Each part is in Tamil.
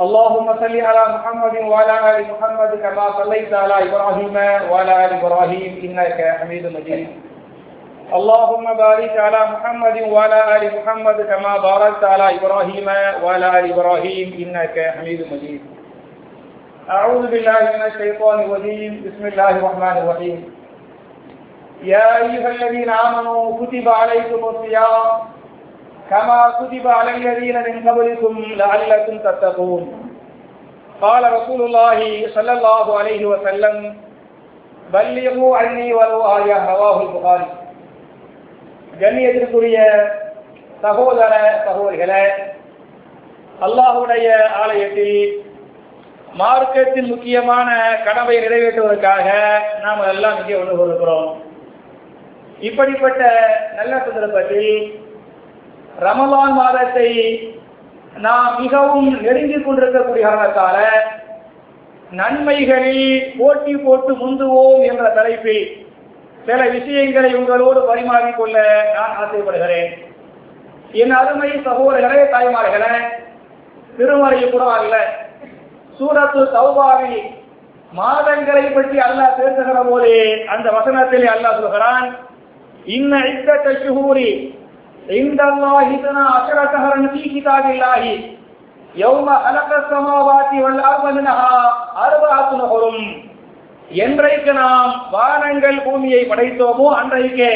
اللهم صل على محمد وعلى آل محمد كما صليت على إبراهيم وعلى آل إبراهيم إنك حميد مجيد. اللهم بارك على محمد وعلى آل محمد كما باركت على إبراهيم وعلى آل إبراهيم إنك حميد مجيد. أعوذ بالله من الشيطان الرجيم. بسم الله الرحمن الرحيم. يا أيها الذين آمنوا كتب عليكم الصيام كما كتب على الذين من قبلكم لعلكم تتقون قال رسول الله صلى الله عليه وسلم بلغوا عني ولو آية رواه البخاري கண்ணியத்திற்குரிய சகோதர சகோதரிகளே அல்லாஹுடைய ஆலயத்தில் மார்க்கத்தின் முக்கியமான கடமை நிறைவேற்றுவதற்காக நாம் எல்லாம் இங்கே ஒன்று கொடுக்கிறோம் இப்படிப்பட்ட நல்ல சந்தர்ப்பத்தில் ரமலான் மாதத்தை நாம் மிகவும் நெருங்கிக் கொண்டிருக்கக்கூடிய காரணத்தால நன்மைகளில் போட்டி போட்டு முந்துவோம் என்ற தலைப்பில் சில விஷயங்களை உங்களோடு பரிமாறிக்கொள்ள நான் ஆசைப்படுகிறேன். என் அருமை சகோதரர்களே தாய்மார்களே திருமறை கூட அல்ல சூரத்து சௌபாவில் மாதங்களை பற்றி அல்லாஹ் பேசுகிற போது அந்த வசனத்தில் அல்லாஹ் சொல்கிறான் இன்ன இக்கத்த عند الله اثنا عشر شهرا في كتاب الله يوم خلق السماوات والارض منها اربعه حرم என்றைக்கு நாம் வானங்கள் பூமியை படைத்தோமோ அன்றைக்கு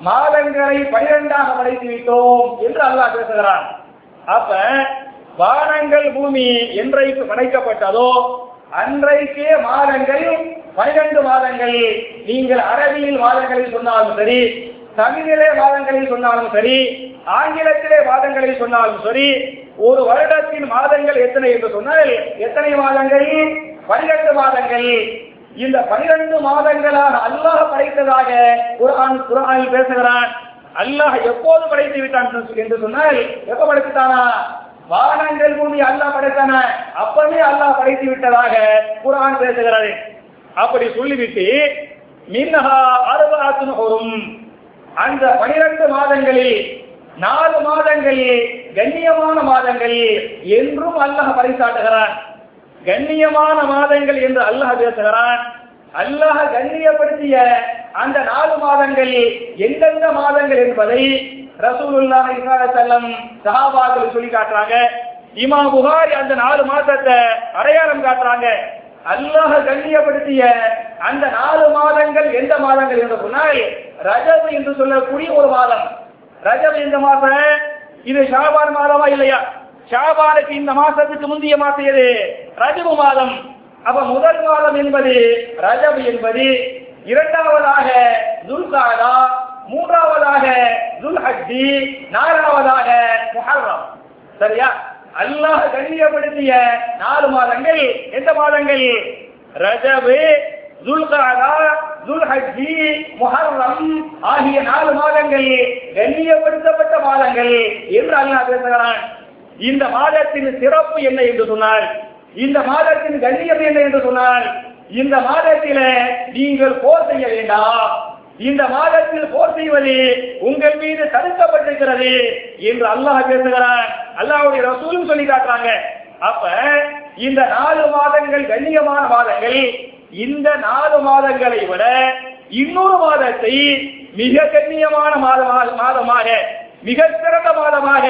மாதங்களை பனிரெண்டாக படைத்து விட்டோம் என்று அல்லாஹ் பேசுகிறான் அப்ப வானங்கள் பூமி என்றைக்கு படைக்கப்பட்டதோ அன்றைக்கே மாதங்கள் பனிரெண்டு மாதங்கள் நீங்கள் அரபியில் மாதங்களில் சொன்னாலும் சரி தமிழிலே மாதங்களில் சொன்னாலும் சரி ஆங்கிலத்திலே மாதங்களில் சொன்னாலும் சரி ஒரு வருடத்தின் மாதங்கள் எத்தனை என்று சொன்னால் எத்தனை மாதங்கள் பனிரெண்டு மாதங்கள் இந்த பனிரெண்டு மாதங்களாக அல்லாஹ் படைத்ததாக குரான் குரானில் பேசுகிறான். அல்லாஹ் எப்போது படைத்து விட்டான் என்று சொன்னால் எப்ப படைத்துட்டானா? வானங்கள் பூமி அல்லாஹ் படைத்தான? அப்பவே அல்லாஹ் படைத்து விட்டதாக குரான் பேசுகிறது. அப்படி சொல்லிவிட்டு மின்னஹா அறுபதாத்துன்னு வரும் அந்த பனிரெண்டு மாதங்களில் நாலு மாதங்களில் கண்ணியமான மாதங்களில் என்றும் அல்லாஹ் பறைசாட்டுகிறான் கண்ணியமான மாதங்கள் என்று அல்லாஹ் பேசுகிறான். அல்லாஹ் கண்ணியப்படுத்திய அந்த நாலு மாதங்களில் எந்தெந்த மாதங்கள் என்பதை ரசூலுல்லாஹி செல்லம் சஹாபாக்கள் சொல்லி காட்டுறாங்க. இமா புகாரி அந்த நாலு மாதத்தை அடையாளம் காட்டுறாங்க. அல்லாஹ் கண்ணியப்படுத்திய அந்த நாலு மாதங்கள் எந்த மாதங்கள் என்று சொன்னால் ரஜபு என்று சொல்லக்கூடிய ஒரு மாதம். ரஜப் இந்த மாதம்? இது ஷாபான் மாதமா இல்லையா? ஷாபானுக்கு இந்த மாசத்துக்கு முந்தைய மாசம் எது? ரஜபு மாதம். அப்ப முதல் மாதம் என்பது ரஜபு என்பது இரண்டாவதாக துல்காதா மூன்றாவதாக துல்ஹஜி நாலாவதாக முஹர்ரம். சரியா? அல்லாஹ் கண்ணியப்படுத்திய நாலு மாதங்கள். எந்த மாதங்கள்? ரஜபு துல்காதா துல்ஹஜி முஹர்ரம் ஆகிய நாலு மாதங்கள் கண்ணியப்படுத்தப்பட்ட மாதங்கள் என்று அல்லாஹ் பேசுகிறான். இந்த மாதத்தின் சிறப்பு என்ன என்று சொன்னால் இந்த மாதத்தின் கண்ணியம் என்ன என்று சொன்னால் இந்த மாதத்தில நீங்கள் போர் செய்ய வேண்டாம். இந்த மாதத்தில் போர் செய்வது உங்கள் மீது தடுக்கப்பட்டிருக்கிறது என்று அல்லாஹ் பேசுகிறான். அல்லாவுடைய ரசூலும் சொல்லி காட்டுறாங்க. அப்ப இந்த நாலு மாதங்கள் கண்ணியமான மாதங்கள் இந்த நாலு மாதங்களை விட இன்னொரு மாதத்தை மிக கண்ணியமான மாதமாக மாதமாக மிக சிறந்த மாதமாக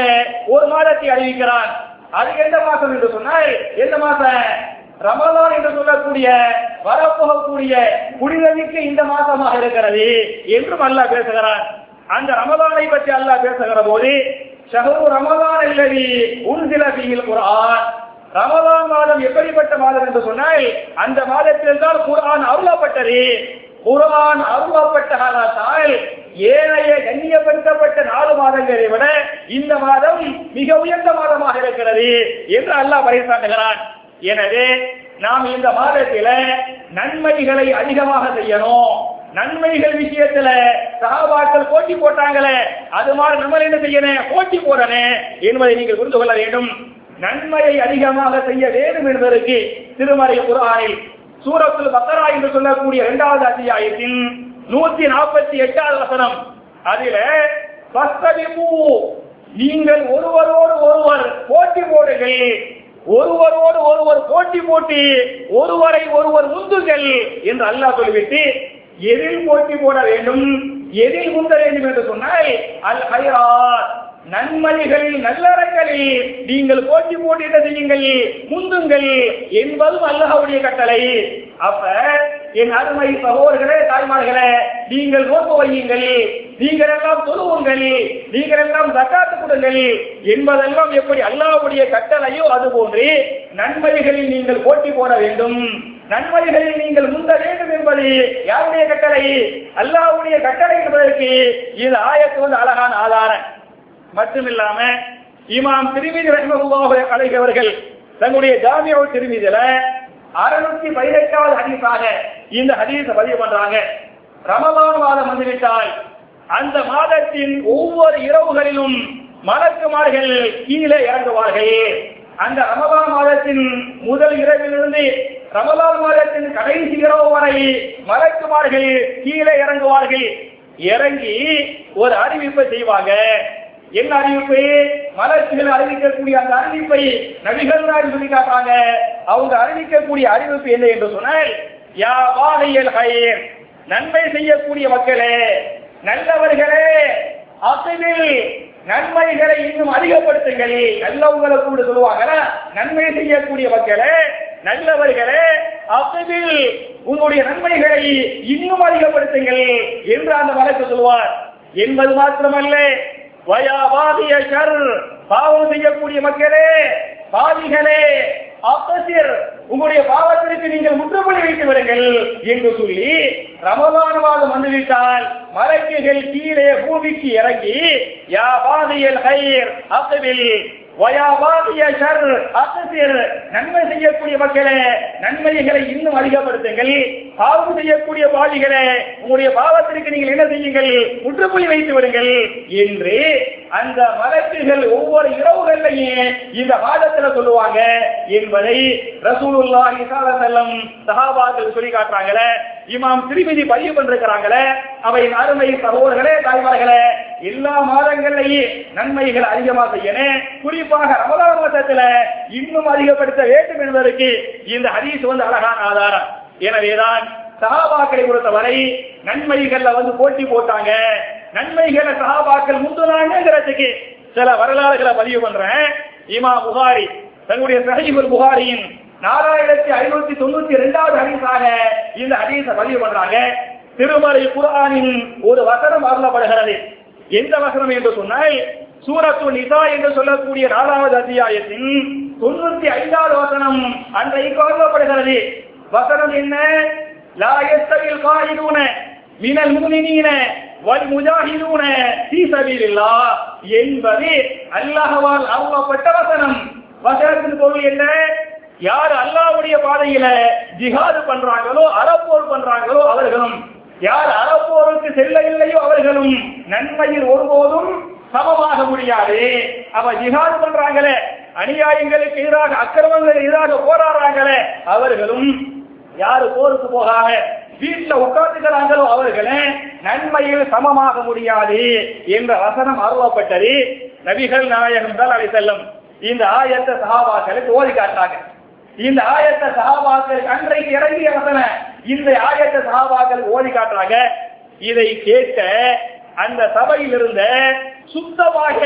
ஒரு மாதத்தை அறிவிக்கிறான். அது எந்த மாதம் என்று சொன்னால் எந்த மாதம்? ரமலான் என்று சொல்லக்கூடிய வரப்போகக்கூடிய புனிதமிக்க இந்த மாதமாக இருக்கிறது என்றும் அல்லாஹ் பேசுகிறான். அந்த ரமலானை பற்றி அல்லாஹ் பேசுகிற போது ஷஹரு ரமதான் அல்லது உன்சில ஃபீஹில் குர்ஆன். ரமதான் மாதம் எப்படிப்பட்ட மாதம் என்று சொன்னால் அந்த மாதத்தில் தான் குர்ஆன் அருளப்பட்டது. குர்ஆன் அருளப்பட்ட காலத்தால் ஏனைய கண்ணியப்படுத்தப்பட்ட நாலு மாதங்களை விட இந்த மாதம் மிக உயர்ந்த மாதமாக இருக்கிறது என்று அல்லாஹ் பறைசாட்டுகிறான் எனவே நாம் இந்த மாதத்தில நன்மைகளை அதிகமாக செய்யணும். நன்மைகள் விஷயத்துல சகாபாக்கள் போட்டி போட்டாங்களே அது மாதிரி நம்ம என்ன செய்யணும் போட்டி போடணும் என்பதை நீங்கள் புரிந்து கொள்ள வேண்டும். நன்மையை அதிகமாக செய்ய வேண்டும் என்பதற்கு திருமறை குரானில் சூரத்தில் பக்கரா என்று சொல்லக்கூடிய இரண்டாவது அத்தியாயத்தின் நூத்தி நாற்பத்தி எட்டாவது வசனம். அதில ஃபஸ்தபிமு, நீங்கள் ஒருவரோடு ஒருவர் போட்டி போடுங்கள். ஒருவரோடு ஒருவர் போட்டி போட்டி ஒருவரை ஒருவர் முந்துங்கள் என்று அல்லாஹ் சொல்லிவிட்டு எதில் போட்டி போட வேண்டும்? எதில் உந்த வேண்டும் என்று சொன்னால் அல் ஹைராத் நன்மதிகளில் நல்லறங்களில் நீங்கள் போட்டி போட்டிட்டு செய்யுங்கள் முந்துங்கள் என்பதும் அல்லாஹ்வுடைய கட்டளை. அப்ப என் அருமை சகோதரர்களே தாய்மார்களே நீங்கள் நோக்க வையுங்கள் நீங்கள் எல்லாம் தொழுவுங்கள் நீங்கள் எல்லாம் தக்காத்து கொடுங்கள் என்பதெல்லாம் எப்படி அல்லாவுடைய கட்டளையோ அது போன்று நன்மைகளில் நீங்கள் போட்டி போட வேண்டும். நன்மைகளை நீங்கள் முந்த வேண்டும் என்பது யாருடைய கட்டளை? அல்லாஹ்வுடைய கட்டளை என்பதற்கு இது ஆயத்து வந்து அழகான ஆதாரம். மட்டுமில்லாம இமாம் திருமிதி ரஹ்மத்துல்லாஹி அலைஹி அவர்கள் தங்களுடைய ஜாமியா திருமிதில அறுநூத்தி பதினெட்டாவது ஹதீஸாக இந்த ஹதீஸ பதிவு பண்றாங்க. ரமலான் மாதம் வந்துவிட்டால் அந்த மாதத்தின் ஒவ்வொரு இரவுகளிலும் மலக்குமார்கள் கீழே இறங்குவார்கள். அந்த ரமலான் மாதத்தின் முதல் இரவிலிருந்து ரமலான் மாதத்தின் கடைசி இரவு வரை மறைக்குவார்கள் கீழே இறங்குவார்கள். இறங்கி ஒரு அறிவிப்பை செய்வாங்க. என்ன அறிவிப்பு? மலர்ச்சிகள் அறிவிக்கக்கூடிய அந்த அறிவிப்பை நபிகள் நாள் சொல்லி காட்டுறாங்க. அவங்க அறிவிக்கக்கூடிய அறிவிப்பு என்ன என்று சொன்னால் யா வாழையல் ஹயர் நன்மை செய்யக்கூடிய மக்களே நல்லவர்களே அசைவில் நன்மைகளை இன்னும் அதிகப்படுத்துங்கள். நல்லவங்களை கூட சொல்லுவாங்க நன்மை செய்யக்கூடிய மக்களே நல்லவர்களே அப்பதில் உங்களுடைய நன்மைகளை இன்னும் அதிகப்படுத்துங்கள் என்று அந்த வழக்கு சொல்வார் என்பது மாத்திரமல்ல வயாபாதிய ஷர் பாவம் செய்யக்கூடிய மக்களே பாவிகளே அப்பசிர் உங்களுடைய பாவத்திற்கு நீங்கள் முற்றுப்புள்ளி வைத்து விடுங்கள் என்று சொல்லி ரமதான மாதம் வந்துவிட்டால் மலக்குகள் கீழே பூமிக்கு இறங்கி யா பாதியல் ஹைர் அசபில் நன்மை செய்யக்கூடிய மக்களே நன்மைகளை இன்னும் அதிகப்படுத்துங்கள். பாவம் செய்யக்கூடிய பாவிகளே உங்களுடைய பாவத்திற்கு நீங்கள் என்ன செய்யுங்கள்? முற்றுப்புள்ளி வைத்து விடுங்கள் என்று அந்த மலக்குகள் ஒவ்வொரு இரவுகள்லையும் இந்த மாதத்துல சொல்லுவாங்க என்பதை ரசூலுல்லா ஸல்லல்லாஹு அலைஹி சஹாபாக்கள் சொல்லி காட்டுறாங்களே இமாம் திருமதி பதிவு பண்றாங்களே அவை அருமை சகோதரர்களே தாய்மார்களே எல்லா மாதங்கள்லையும் நன்மைகள் அதிகமாக செய்யணும். குறிப்பாக ரமதான மாதத்துல இன்னும் அதிகப்படுத்த வேண்டும் என்பதற்கு இந்த ஹதீஸ் வந்து அழகான ஆதாரம். எனவேதான் சகாபாக்களை பொறுத்தவரை நன்மைகள்ல வந்து போட்டி போட்டாங்க. நன்மைகளை சகாபாக்கள் முந்துனாங்கிறதுக்கு சில வரலாறுகளை பதிவு பண்றேன். இமா புகாரி தன்னுடைய சஹீபுல் புகாரியின் நாலாயிரத்தி ஐநூத்தி தொண்ணூத்தி இரண்டாவது ஹதீஸாக இந்த ஹதீஸ பதிவு பண்றாங்க. திருமலை குரானின் ஒரு வசனம் அருளப்படுகிறது. எந்த வசனம் என்று சொன்னால் சூரத்து நிசா என்று சொல்லக்கூடிய நாலாவது அத்தியாயத்தின் தொண்ணூத்தி ஐந்தாவது வசனம் அன்றைக்கு அருளப்படுகிறது வசனம் என்ன? லா யஸ்தவில் மினல் முனினீன வல் முஜாஹிதூன ஃபீ என்பது அல்லாஹவால் அருளப்பட்ட வசனம். வசனத்தின் பொருள் என்ன? யார் அல்லாஹ்வுடைய பாதையில ஜிஹாது பண்றாங்களோ அறப்போர் பண்றாங்களோ அவர்களும். யார் அறப்போருக்கு செல்லவில்லையோ அவர்களும் நன்மையில் ஒருபோதும் சமமாக முடியாது. அவ ஜிஹாது பண்றாங்களே அநியாயங்களுக்கு எதிராக அக்கிரமங்களுக்கு எதிராக போராடுறாங்களே அவர்களும் யாரு போருக்கு போகாம வீட்டுல உட்கார்ந்துக்கிறாங்களோ அவர்களே நன்மையில் சமமாக முடியாது என்ற வசனம் அருளப்பட்டது நபிகள் நாயகம் தான் அதை செல்லும் இந்த ஆயத்த சகாபாக்களுக்கு ஓதி காட்டுறாங்க. இந்த ஆயத்த சகாபாக்கள் அன்றைக்கு இறங்கிய வசன இந்த ஆயத்த சகாபாக்கள் ஓதி காட்டுறாங்க. இதை கேட்ட அந்த சபையில் இருந்த சுத்தமாக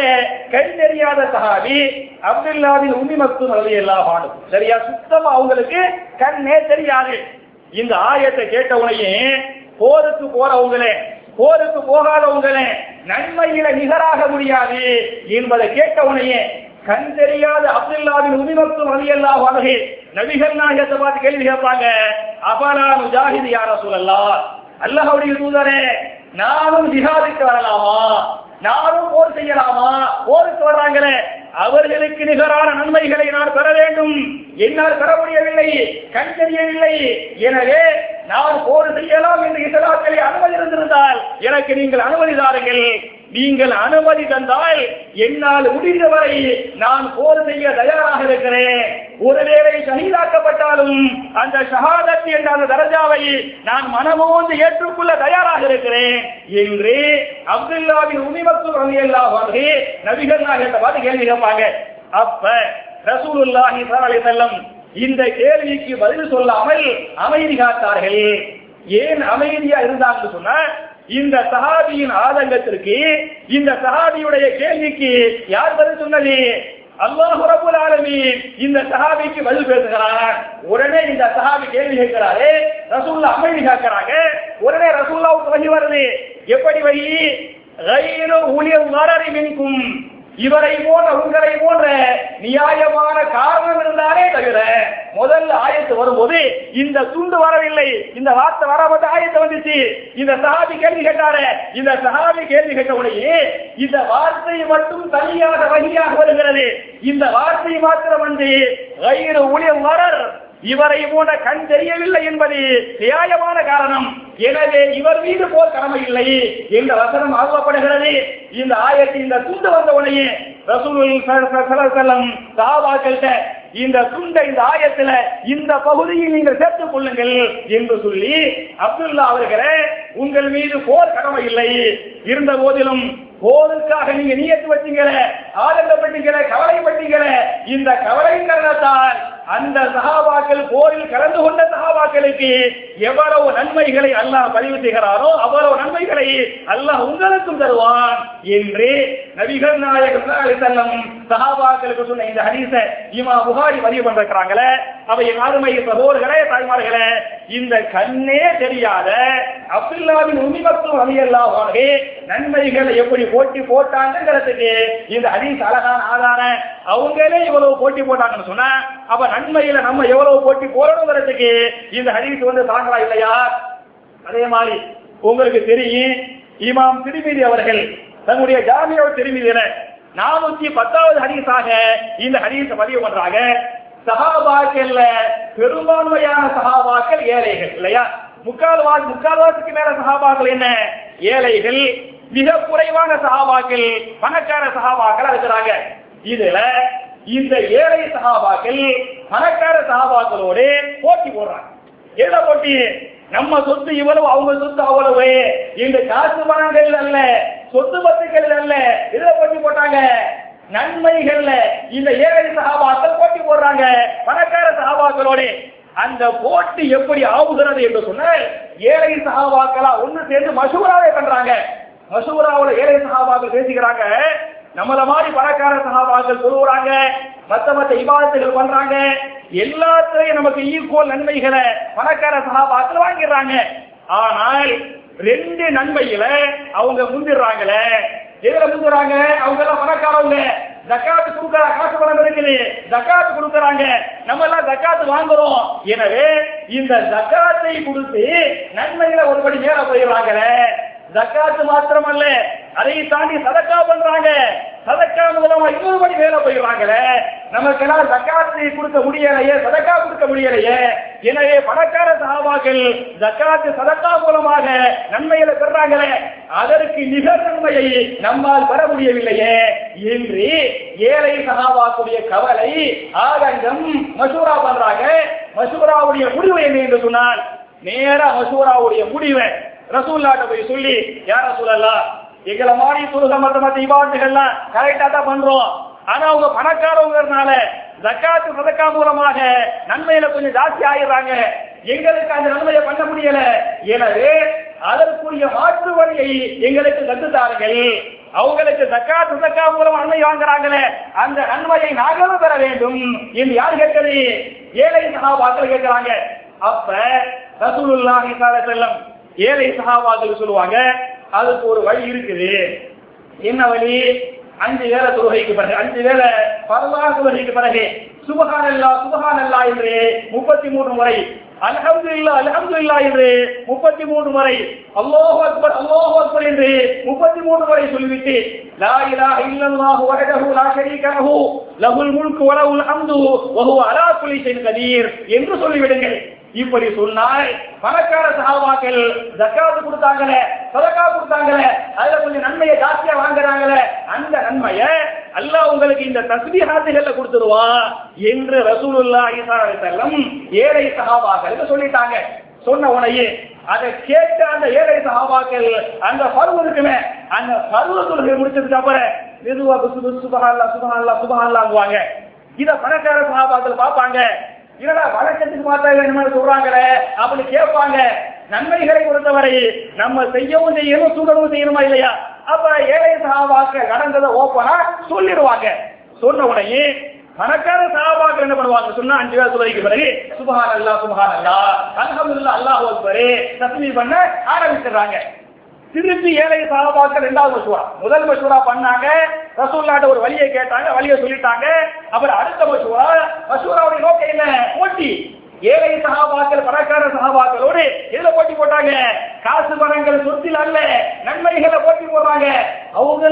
கண் தெரியாத சகாபி அப்துல்லாவின் உம்மி மக்தும் எல்லாம் அன்ஹு. சரியா? சுத்தமா அவங்களுக்கு கண்ணே தெரியாது. இந்த ஆயத்தை கேட்டவுடனே போருக்கு போறவங்களே போருக்கு போகாதவங்களே நன்மையில நிகராக முடியாது என்பதை கேட்டவுனையே கண் தெரியாத அப்துல்லாவின் உமிமத்தும் எல்லாம் அன்ஹு நபிகள் நாயகத்தை பார்த்து கேள்வி கேட்பாங்க அபலா முஜாஹித் யார சொல்லலாம் அல்லாஹ்வுடைய தூதரே நானும் ஜிஹாதுக்கு வரலாமா? நானும் போர் செய்யலாமா? போருக்கு வர்றாங்களே. அவர்களுக்கு நிகரான நன்மைகளை நான் பெற வேண்டும். என்னால் பெற முடியவில்லை. கண் தெரியவில்லை. எனவே நான் போர் செய்யலாம் என்று இஸ்லாத்திலே அனுமதி இருந்திருந்தால் எனக்கு நீங்கள் அனுமதி தாருங்கள். நீங்கள் அனுமதி தந்தால் என்னால் முடிந்தவரை நான் போர் செய்ய தயாராக இருக்கிறேன். ஒருவேளை ஷஹீதாக்கப்பட்டாலும் அந்த ஷஹாதத் என்ற அந்த தரஜாவை நான் மனமோந்து ஏற்றுக்கொள்ள தயாராக இருக்கிறேன் என்று அப்துல்லாவின் உமிமத்து ரலியல்லாஹு வந்து நபிகள் நாயகத்தை பார்த்து கேள்வி கேட்பாங்க. அப்ப ரசூலுல்லாஹி ஸல்லல்லாஹு அலைஹி இந்த கேள்விக்கு பதில் சொல்லாமல் அமைதி காத்தார்கள். ஏன் அமைதியா இருந்தாங்கன்னு சொன்னா இந்த சஹாபியின் ஆதங்கத்திற்கு இந்த சஹாபியுடைய கேள்விக்கு யார் பதில் சொன்னது அல்லாஹ் ரபுல் ஆலமீன் இந்த சஹாபிக்கு பதில் பேசுகிறார் உடனே இந்த சஹாபி கேள்வி கேட்கிறாரு ரசூல்லா அமைதி காக்கிறாங்க உடனே ரசூல்லாவுக்கு வழி வருது எப்படி வழி غير أولي الضرر منكم இவரை போன்ற உங்களை போன்ற நியாயமான காரணம் இருந்தாலே தவிர முதல் ஆயத்து வரும்போது இந்த துண்டு வரவில்லை இந்த வார்த்தை வராமட்டு ஆயத்து வந்துச்சு. இந்த சஹாபி கேள்வி கேட்டாரு இந்த சஹாபி கேள்வி கேட்ட உடனே இந்த வார்த்தை மட்டும் தனியாக வகையாக வருகிறது. இந்த வார்த்தை மாத்திரம் வந்து வயிறு ஊழியம் வரர் இவரை போன்ற கண் தெரியவில்லை என்பது நியாயமான காரணம். எனவே இவர் மீது போர் கடமை இல்லை என்ற வசனம் ஆர்வப்படுகிறது இந்த ஆயத்தில் இந்த துண்டு வந்த உடனே ரசூல் சாபாக்கள்கிட்ட இந்த துண்டை இந்த ஆயத்துல இந்த பகுதியில் நீங்கள் சேர்த்துக் கொள்ளுங்கள் என்று சொல்லி அப்துல்லா அவர்களே உங்கள் மீது போர் கடமை இல்லை. இருந்த போதிலும் போருக்காக நீங்க நியத்து வச்சீங்கள ஆதங்கப்பட்டீங்கள கவலைப்பட்டீங்கள இந்த கவலை காரணத்தால் அந்த சகாபாக்கள் போரில் கலந்து கொண்ட சகாபாக்களுக்கு எவ்வளவு நன்மைகளை அல்லாஹ் பதிவு செய்கிறாரோ அவ்வளவு நன்மைகளை அல்லாஹ் உங்களுக்கும் தருவான் என்று நபிகள் நாயகம் செல்லம் சகாபாக்களுக்கு சொன்ன இந்த ஹதீஸ இமா புகாரி பதிவு பண்றாங்களே அவை அருமை சகோதர்களே தாய்மார்களே இந்த கண்ணே தெரியாத அப்துல்லாவின் உமிமத்துவம் அவையல்லாவாகவே நன்மைகளை எப்படி போட்டி போட்டாங்கிறதுக்கு இந்த ஹதீஸ் அழகான ஆதாரம். அவங்களே இவ்வளவு போட்டி போட்டாங்கன்னு சொன்னா அப்ப நன்மையில நம்ம எவ்வளவு போட்டி போறோங்கிறதுக்கு இந்த ஹதீஸ் வந்து தாங்களா இல்லையா? அதே மாதிரி உங்களுக்கு தெரியும் இமாம் திருமீதி அவர்கள் தன்னுடைய ஜாமியோ திருமிதியில நானூத்தி பத்தாவது ஹரிசாக இந்த ஹதீஸ பதிவு பண்றாங்க. சகாபாக்கள்ல பெரும்பான்மையான சகாபாக்கள் ஏழைகள் இல்லையா? முக்கால்வாசி முக்கால்வாசிக்கு மேல சகாபாக்கள் என்ன? ஏழைகள். மிக குறைவான சகாபாக்கள் பணக்கார சகாபாக்கள் இருக்கிறாங்க. இதுல இந்த ஏழை சகாபாக்கள் பணக்கார சகாபாக்களோடு போட்டி போடுறாங்க. எதை போட்டி? நம்ம சொத்து இவ்வளவு அவங்க சொத்து அவ்வளவு. இந்த காசு பணங்கள் அல்ல சொத்து பத்துக்கள் அல்ல. இதை போட்டி போட்டாங்க? நன்மைகள்ல இந்த ஏழை சகாபாக்கள் போட்டி போடுறாங்க பணக்கார சகாபாக்களோடு. அந்த போட்டி எப்படி ஆகுகிறது என்று சொன்னால் ஏழை சகாபாக்களா ஒண்ணு சேர்ந்து மசூராவே பண்றாங்க மசூராவில் ஏழை சகாபாக்கள் பேசிக்கிறாங்க நம்மள மாதிரி பணக்கார சகாபாக்கள் சொல்லுறாங்க மத்த மத்த இபாதத்துகள் பண்றாங்க எல்லாத்துலயும் நமக்கு ஈக்குவல் நன்மைகளை பணக்கார சகாபாக்கள் வாங்கிடுறாங்க. ஆனால் ரெண்டு நன்மையில அவங்க முந்திடுறாங்களே. எதுல முந்துறாங்க அவங்க எல்லாம் பணக்காரவங்க. ஜக்காத்து கொடுக்கற காசு பணம் இருக்குது. ஜக்காத்து கொடுக்கறாங்க. நம்ம எல்லாம் ஜக்காத்து வாங்குறோம். எனவே இந்த ஜக்காத்தை கொடுத்து நன்மைகளை ஒருபடி மேல போயிடுறாங்களே. ஜக்காத்து மாத்திரமல்ல. அதை தாண்டி சதக்கா பண்றாங்க. சதக்கா மூலமா இன்னொரு படி வேலை போயிடுறாங்களே நமக்கு எல்லாம் ஜக்காத்து கொடுக்க முடியலையே சதக்கா கொடுக்க முடியலையே. எனவே பணக்கார சகாபாக்கள் ஜக்காத்து சதக்கா மூலமாக நன்மைகளை பெறாங்களே. அதற்கு நிகர் நன்மையை நம்மால் பெற முடியவில்லையே. என்று ஏழை சகாபாக்குடைய கவலை ஆதங்கம் மசூரா பண்றாங்க. மசூராவுடைய முடிவு என்ன என்று சொன்னால் நேர மசூராவுடைய முடிவை ரசூல்லாட்ட போய் சொல்லி யார் ரசூலல்லா எங்களை மாதிரி தொழுக மத்த மத்த இபாட்டுகள்லாம் கரெக்டா தான் பண்றோம். ஆனா அவங்க பணக்காரவங்கிறதுனால ஜக்காத்து சதக்கா மூலமாக நன்மையில கொஞ்சம் ஜாஸ்தி ஆயிடுறாங்க. எங்களுக்கு அந்த நன்மையை பண்ண முடியல. எனவே அதற்குரிய மாற்று வழியை எங்களுக்கு கண்டு தாருங்கள். அவங்களுக்கு தக்காத்து சதக்கா மூலம் நன்மை வாங்குறாங்களே அந்த நன்மையை நாங்களும் பெற வேண்டும். என்று யார் கேட்கிறது? ஏழை சகாபாக்கள் கேட்கிறாங்க. அப்ப ரசூலுல்லாஹி ஸல்லல்லாஹு செல்லம் ஏழை சகாபாக்கள் சொல்லுவாங்க அதுக்கு ஒரு வழி இருக்குது. என்ன வழி? அஞ்சு வேலை தொழுகைக்கு பிறகு அஞ்சு வேலை பரவா தொழுகைக்கு பிறகு சுபகானல்லா சுபகானல்லா என்று முப்பத்தி மூன்று முறை அல்ஹம்துலில்லாஹ் அல்ஹம்துலில்லாஹ் என்று முப்பத்தி மூணு முறை அல்லாஹு அக்பர் அல்லாஹு அக்பர் என்று முப்பத்தி மூணு முறை சொல்லிவிட்டு லா இலாஹ இல்லல்லாஹு வஹதஹு லா ஷரீக லஹு லஹுல் முல்கு வலஹுல் ஹம்து வஹுவ அலா குல்லி ஷைஇன் கதீர் என்று சொல்லிவிடுங்கள். இப்படி சொன்னால் பணக்கார சகாபாக்கள் ஜக்காத்து கொடுத்தாங்களே சதக்கா கொடுத்தாங்களே அதுல கொஞ்சம் நன்மையை ஜாஸ்தியா வாங்குறாங்களே அந்த நன்மையை அல்லாஹ் உங்களுக்கு இந்த தஸ்பீஹாத்துகள்ல கொடுத்துருவா என்று ரசூலுல்லா ஸல்லல்லாஹு அலைஹி ஏழை சகாபாக்களுக்கு சொல்லிட்டாங்க. சொன்ன உனையே அதை கேட்ட அந்த ஏழை சகாபாக்கள் அந்த பருவம் இருக்குமே அந்த பருவ தொழுகை முடிச்சதுக்கு அப்புறம் மெதுவா புசு புசு சுபஹால்லா சுபஹால்லா இத பணக்கார சகாபாக்கள் பார்ப்பாங்க. இல்லடா வழக்கத்துக்கு பார்த்தா என்ன சொல்றாங்களே அப்படி கேட்பாங்க. நன்மைகளை பொறுத்தவரை நம்ம செய்யவும் செய்யணும் சூடவும் செய்யணுமா இல்லையா? அப்ப ஏழை சகாபாக்க நடந்ததை ஓப்பனா சொல்லிடுவாங்க. சொன்ன உடனே பணக்கார சகாபாக்கள் என்ன பண்ணுவாங்க சொன்னா அஞ்சு பேர் சொல்லிக்கு பிறகு சுபஹான் அல்லா சுபஹான் அல்லா அல்ஹம்துலில்லாஹ் அல்லாஹ் அக்பர் தத்மி பண்ண ஆரம்பிச்சிடுறாங்க. திருப்பி ஏழை சாபாக்கள் ரெண்டாவது மசூரா முதல் மசூரா பண்ணாங்க. ரசூல்லாட்ட ஒரு வழியை கேட்டாங்க. வழியை சொல்லிட்டாங்க. அப்புறம் அடுத்த மசூரா மசூராவுடைய நோக்கம் என்ன? போட்டி. ஏழை சகாபாக்கள் பணக்கார சகாபாக்களோடு எதுல போட்டி போட்டாங்க? காசு பணங்கள் சொத்தில் அல்ல நன்மைகளை போட்டி போடுறாங்க. அவங்க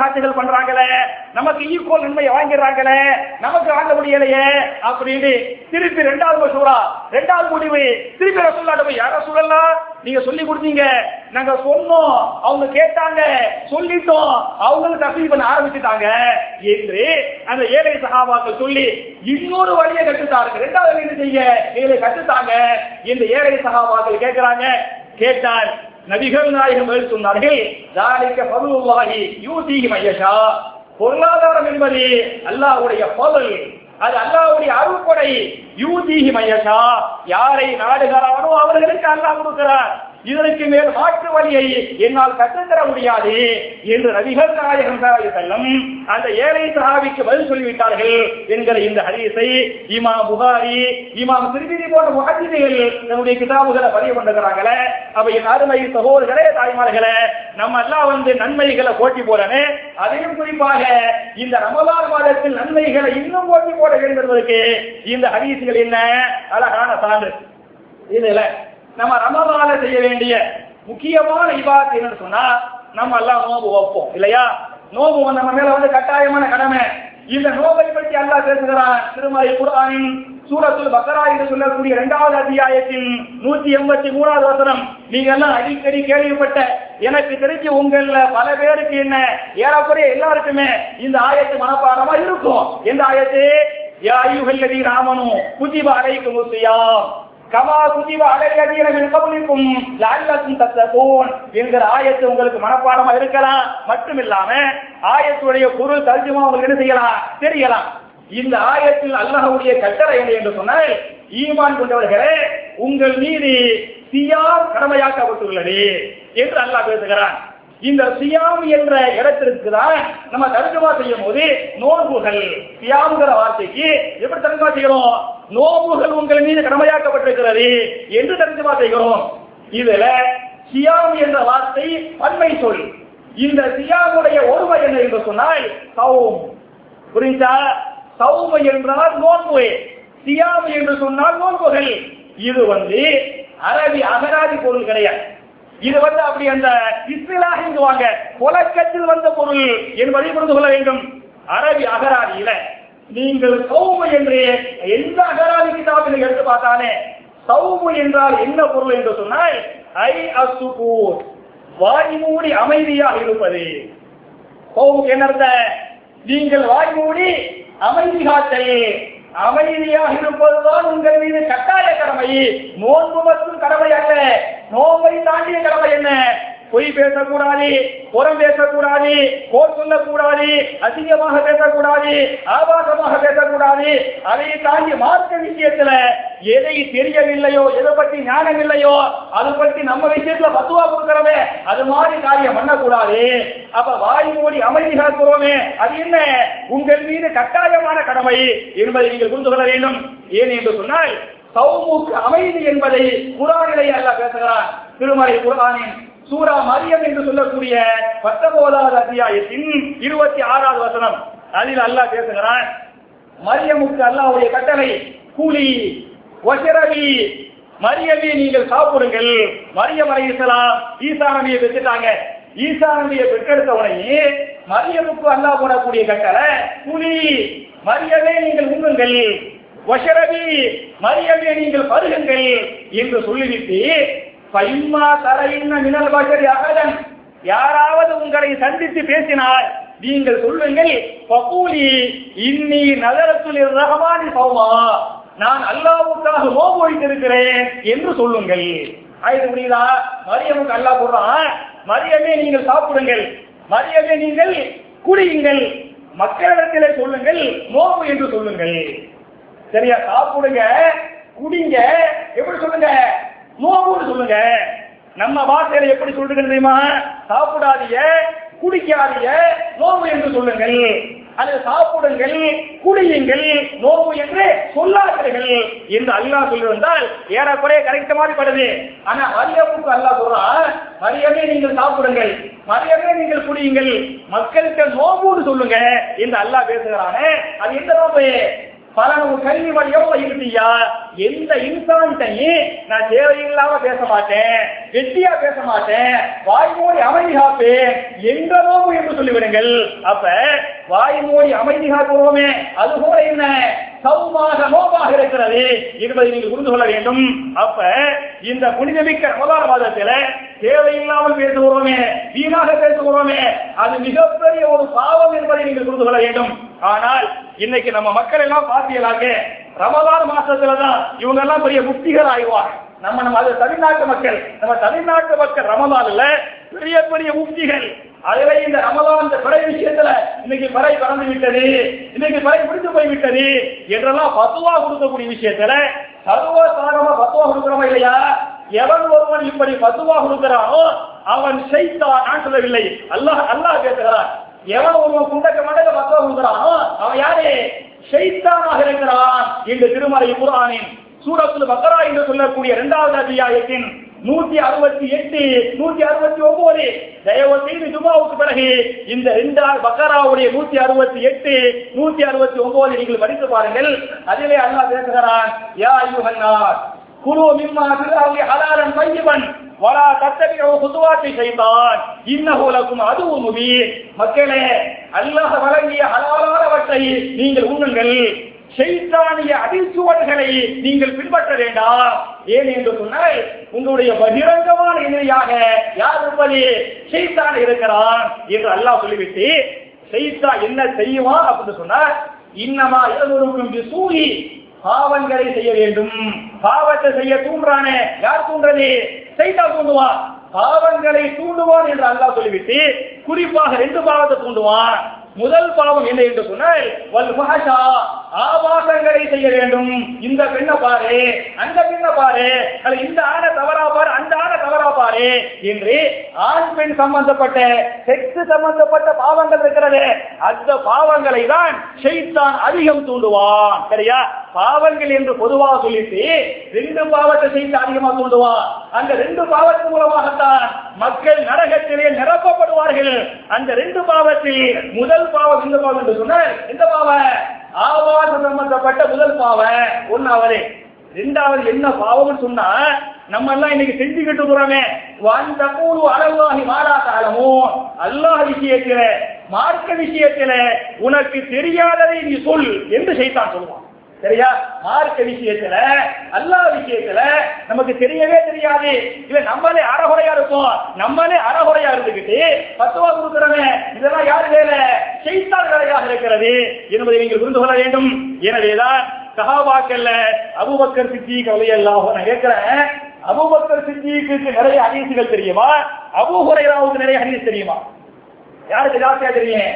ஆட்சிகள் பண்றாங்களே. நமக்கு ஈக்குவல் நன்மையை வாங்கிடுறாங்களே. நமக்கு வாங்க முடியலையே அப்படின்னு திருப்பி ரெண்டாவது மசூரா ரெண்டாவது முடிவு. திருப்பி ரசூல்லாட்ட போய் யார சொல்லலாம் நீங்க சொல்லி கொடுத்தீங்க. நாங்க சொன்னோம். அவங்க கேட்டாங்க. சொல்லிட்டோம். அவங்களும் தப்பி பண்ண ஆரம்பிச்சுட்டாங்க. என்று அந்த ஏழை சகாபாக்கள் சொல்லி இன்னொரு வழியை கட்டுத்தாருங்க ரெண்டாவது என்ன செய்ய ஏழை கட்டுத்தாங்க இந்த ஏழை சகாபாக்கள் கேட்கிறாங்க. கேட்டால் நபிகள் நாயகம் பதில் சொன்னார்கள் தாலிக்க பதுவாகி யூசிகி மையஷா பொருளாதாரம் என்பது அல்லாஹ்வுடைய பதல் அது அல்லாஹ்வுடைய அருள்கொடை. யூதீகி மையஷா யாரை நாடுகிறானோ அவர்களுக்கு அல்லாஹ் கொடுக்கிறார். இதற்கு மேல் மாற்று வழியை என்னால் கற்றுத்தர முடியாது என்று நபிகள் நாயகம் செல்லும் அந்த ஏழை சஹாபிக்கு பதில் சொல்லிவிட்டார்கள் என்கிற இந்த ஹரிசை இமாம் புகாரி இமாம் திருவிதி போன்ற முகஜிதிகள் நம்முடைய கிதாபுகளை பதிவு பண்ணுகிறாங்களே அப்ப என் அருமை சகோதரர்களே தாய்மார்களே நம்ம எல்லாம் வந்து நன்மைகளை போட்டி போறனே. அதையும் குறிப்பாக இந்த ரமலான் மாதத்தில் நன்மைகளை இன்னும் போட்டி போட வேண்டும் என்பதற்கு இந்த ஹரிசுகள் என்ன? அழகான சான்று. இதுல நம்ம ரமபால செய்ய வேண்டிய முக்கியமான இபாத் என்னன்னு சொன்னா நம்ம எல்லாம் நோம்பு வைப்போம் இல்லையா? நோம்பு வந்து நம்ம மேல வந்து கட்டாயமான கடமை. இந்த நோபை பற்றி அல்லாஹ் பேசுகிறான். திருமலை குரானின் சூரத்துல் பக்கரா என்று சொல்லக்கூடிய இரண்டாவது அத்தியாயத்தின் நூத்தி எண்பத்தி மூணாவது வசனம். நீங்க எல்லாம் அடிக்கடி கேள்விப்பட்ட எனக்கு தெரிஞ்சு உங்கள பல பேருக்கு என்ன ஏறக்குறைய எல்லாருக்குமே இந்த ஆயத்து மனப்பாடமா இருக்கும். எந்த ஆயத்து? யா ஐயுகல்லதி ராமனு குஜிப அலைக்கும் முசியாம் கமா குதிவ அலையதீன கபலிக்கும் லஅல்லக்கும் தத்தகூன் என்கிற ஆயத்து உங்களுக்கு மனப்பாடமா இருக்கலாம். மட்டும் இல்லாம ஆயத்துடைய பொருள் தர்ஜுமா உங்களுக்கு என்ன செய்யலாம்? தெரியலாம். இந்த ஆயத்தில் அல்லாஹ்வுடைய கட்டளை என்ன என்று சொன்னால் ஈமான் கொண்டவர்களே உங்கள் மீது சியாம் கடமையாக்கப்பட்டுள்ளது என்று அல்லாஹ் பேசுகிறான். இந்த சியாம் என்ற இடத்திற்கு தான் நம்ம தர்ஜமா செய்யும் போது நோன்புகள் சியாம்ங்கிற வார்த்தைக்கு எப்படி தர்ஜமா செய்யணும்? நோம்புகள் உங்கள் மீது கடமையாக்கப்பட்டிருக்கிறது என்று தெரிஞ்சு பார்த்துக்கிறோம் இதுல சியாம் என்ற வார்த்தை பன்மை சொல். இந்த சியாமுடைய ஒருமை என்ன என்று சொன்னால் சௌம். புரிஞ்சா? சௌம என்றால் நோன்பு. சியாம் என்று சொன்னால் நோன்புகள். இது வந்து அரபி அகராதி பொருள் கிடையாது. இது வந்து அப்படி அந்த இஸ்ரேலாக வாங்க புலக்கத்தில் வந்த பொருள் என்பதை புரிந்து கொள்ள வேண்டும். அரபி அகராதியில நீங்கள் சௌமு என்று எந்த அகராதி கிதாபில் எடுத்து பார்த்தாலே சௌமு என்றால் என்ன பொருள் என்று சொன்னால் ஐ அசுகூர் வாய்மூடி அமைதியாக இருப்பது. சௌமுக்கு என்ன அர்த்தம்? நீங்கள் வாய்மூடி அமைதி காத்தல் அமைதியாக இருப்பதுதான் உங்கள் மீது கட்டாய கடமை. நோன்பு மற்றும் கடமை அல்ல நோன்பை தாண்டிய கடமை என்ன? பொய் பேசக்கூடாது புறம் பேசக்கூடாது போர் சொல்லக்கூடாது அதிகமாக பேசக்கூடாது ஆபாசமாக பேசக்கூடாது. அதை தாண்டி மார்க்க விஷயத்துல எதை தெரியவில்லையோ எதை பற்றி ஞானம் இல்லையோ அது பற்றி நம்ம விஷயத்துல பத்துவா கொடுக்கிறோமே அது மாதிரி காரியம் பண்ணக்கூடாது. அப்ப வாய் மூடி அமைதி காக்கிறோமே அது என்ன? உங்கள் மீது கட்டாயமான கடமை என்பதை நீங்கள் புரிந்து கொள்ள வேண்டும். ஏன் என்று சொன்னால் சௌமூக்கு அமைதி என்பதை குரானிலே அல்ல பேசுகிறான். திருமலை குரானின் சூரா மரியம் என்று சொல்லக்கூடிய பத்தொன்பதாவது அத்தியாயத்தின் இருபத்தி ஆறாவது வசனம். அதில் அல்லாஹ் பேசுகிறான் மரியமுக்கு அல்லாஹ்வுடைய கட்டளை கூலி வசரவி மரியமே நீங்கள் சாப்பிடுங்கள். மரியம் அலையலாம் ஈசா நபியை பெற்றுட்டாங்க. ஈசா நபியை பெற்றெடுத்த உடனே மரியமுக்கு அல்லாஹ் போடக்கூடிய கட்டளை கூலி மரியமே நீங்கள் உண்ணுங்கள். வஷரபி மரியமே நீங்கள் பருகுங்கள் என்று சொல்லிவிட்டு பைம்மா தரையின்ன மினல் பஷரி யாராவது உங்களை சந்தித்து பேசினால் நீங்கள் சொல்லுங்கள் பகூலி இன்னி நகரத்தில் ரகமானி சௌமா நான் அல்லாவுக்காக நோம்பு வைத்திருக்கிறேன் என்று சொல்லுங்கள். ஆயுத புரியுதா? மரியமுக்கு அல்லாஹ் போடுறான் மரியமே நீங்கள் சாப்பிடுங்கள் மரியமே நீங்கள் குடியுங்கள் மக்களிடத்திலே சொல்லுங்கள் நோம்பு என்று சொல்லுங்கள். சரியா? சாப்பிடுங்க குடிங்க எப்படி சொல்லுங்க? நோம்புன்னு சொல்லுங்க. நம்ம வார்த்தையில எப்படி சொல்றது தெரியுமா? சாப்பிடாதீங்க குடிக்காதீங்க நோவு என்று சொல்லுங்கள். அல்லது சாப்பிடுங்கள் குடியுங்கள் நோவு என்று சொல்லாதீர்கள் என்று அல்லாஹ் சொல்லியிருந்தால் ஏறக்குறைய கரெக்ட் மாதிரி படுது. ஆனா மரியமுக்கு அல்லாஹ் சொல்றா மரியமே நீங்கள் சாப்பிடுங்கள் மரியமே நீங்கள் குடியுங்கள் மக்களுக்கு நோவுன்னு சொல்லுங்க என்று அல்லாஹ் பேசுகிறானே. அது எந்த நோம்பு பலனவு கல்வி வழியோட இருந்தியா எந்த இன்சான்ட்டையும் நான் தேவையில்லாம பேச மாட்டேன் வெட்டியா பேச மாட்டேன் வாய்மொழி அமைதி காப்பேன் எந்த நோம்பு என்று சொல்லிவிடுங்கள். அப்ப வாய்மொழி அமைதி காப்புவோமே அது போல என்ன? சௌமாக நோவாக இருக்கிறது. என்பதை நீங்கள் புரிந்து கொள்ள வேண்டும். அப்ப இந்த புனிதமிக்க ரமதான மாதத்தில் தேவையில்லாமல் பேசுகிறோமே வீணாக பேசுகிறோமே அது மிகப்பெரிய ஒரு பாவம் என்பதை நீங்கள் புரிந்து கொள்ள வேண்டும். ஆனால் இன்னைக்கு நம்ம மக்கள் எல்லாம் பார்த்தீங்களாங்க ரமலான் மாசத்துல தான் இவங்க எல்லாம் பெரிய முக்திகள் ஆய்வாங்க. நம்ம நம்ம அது தமிழ்நாட்டு மக்கள் நம்ம தமிழ்நாட்டு மக்கள் ரமதான்ல பெரிய பெரிய முக்திகள். அதுல இந்த ரமதான் இந்த பிறை விஷயத்துல இன்னைக்கு பிறை பறந்து விட்டது இன்னைக்கு பிறை முடிந்து போய் விட்டது என்றெல்லாம் பத்துவா கொடுக்கக்கூடிய விஷயத்துல சர்வசாரமா பத்துவா கொடுக்கிறோமா இல்லையா? எவன் ஒருவன் இப்படி பத்துவா கொடுக்கிறானோ அவன் செய்தான் நான் சொல்லவில்லை. அல்லாஹ் அல்லாஹ் பேசுகிறான். எவன் ஒருவன் குண்டக்க மண்டல பத்துவா கொடுக்கிறானோ அவன் யாரு? செய்தானாக இருக்கிறான் என்று திருமலை குரானின் சூரத்துல பக்கரா என்று சொல்லக்கூடிய இரண்டாவது அத்தியாயத்தின் நூத்தி அறுபத்தி எட்டு நூத்தி அறுபத்தி ஒன்பது தயவு செய்து ஜுமாவுக்கு பிறகு இந்த ரெண்டு பக்கராவுடைய நூத்தி அறுபத்தி எட்டு நூத்தி அறுபத்தி ஒன்பது நீங்கள் படித்து பாருங்கள். அதிலே அல்லாஹ் பேசுகிறான் யா ஐயுஹன்னார் குரு மிம்மா பிறகு ஹலாரன் பையவன் வரா தத்தகைய குதுவாத்தி செய்தான் இன்னஹு லக்கும் அதுவும் முபீன். மக்களே அல்லாஹ் வழங்கிய ஹலாலானவற்றை நீங்கள் உண்ணுங்கள். செய்தானிய அடிச்சுவடுகளை நீங்கள் பின்பற்ற வேண்டாம். ஏன் என்று சொன்னால் உங்களுடைய பகிரங்கமான இணையாக யார் இருப்பது செய்தான் இருக்கிறான் என்று அல்லாஹ் சொல்லிவிட்டு செய்தா என்ன செய்வான் அப்படின்னு சொன்னால் இன்னமா இருவருக்கும் சூழி பாவங்களை செய்ய வேண்டும். பாவத்தை செய்ய தூண்டுறானே யார் தூண்டுறது? செய்தா தூண்டுவான். பாவங்களை தூண்டுவான் என்று அல்லாஹ் சொல்லிவிட்டு குறிப்பாக ரெண்டு பாவத்தை தூண்டுவான். முதல் பாவம் என்ன என்று சொன்னால் வல் பாஷா ஆபாசங்களை செய்ய வேண்டும். இந்த பெண்ணை பாரு அந்த பெண்ணை பாரு அல்ல இந்த ஆணை தவறா பாரு அந்த ஆணை தவறா பாரு என்று ஆண் பெண் சம்பந்தப்பட்ட செக்ஸ் சம்பந்தப்பட்ட பாவங்கள் இருக்கிறது. அந்த பாவங்களை தான் ஷைத்தான் அதிகம் தூண்டுவான். சரியா? பாவங்கள் என்று பொதுவாக சொல்லிட்டு ரெண்டு பாவத்தை செய்து அதிகமாக தூண்டுவான். அந்த ரெண்டு பாவத்தின் மூலமாகத்தான் மக்கள் நரகத்திலே நிரப்பப்படுவார்கள். அந்த ரெண்டு பாவத்தில் முதல் பாவம் இந்த பாவம் என்று சொன்னால் எந்த பாவம்? ஆபாச சம்பந்தப்பட்ட முதல் பாவம் ஒன்னாவது ரெண்டாவது என்ன பாவம்னு சொன்னா நம்ம எல்லாம் இன்னைக்கு செஞ்சுக்கிட்டு போறோமே. வந்த கூடு அளவாகி மாறாத்தாலமோ அல்லாஹ் விஷயத்தில மார்க்க விஷயத்தில உனக்கு தெரியாததை நீ சொல் என்று செய்தான் சொல்லுவான். சரியா? மார்க்க விஷயத்துல அல்லாஹ் விஷயத்துல நமக்கு தெரியவே தெரியாது. இல்ல நம்மளே அறகுறையா இருக்கும். நம்மளே அறகுறையா இருந்துகிட்டு பத்துவா கொடுக்கிறவன் இதெல்லாம் யாரு வேலை? செய்தால் வேலையாக இருக்கிறது என்பதை நீங்கள் புரிந்து கொள்ள வேண்டும். எனவேதான் சகாபாக்கல்ல அபுபக்கர் சித்தி கவலை எல்லாம் நான் கேட்கிறேன். அபுபக்கர் சித்திக்கு நிறைய ஹதீசுகள் தெரியுமா? அபு ஹுரைராவுக்கு நிறைய ஹதீஸ் தெரியுமா? யாருக்கு ஜாஸ்தியா தெரியும்?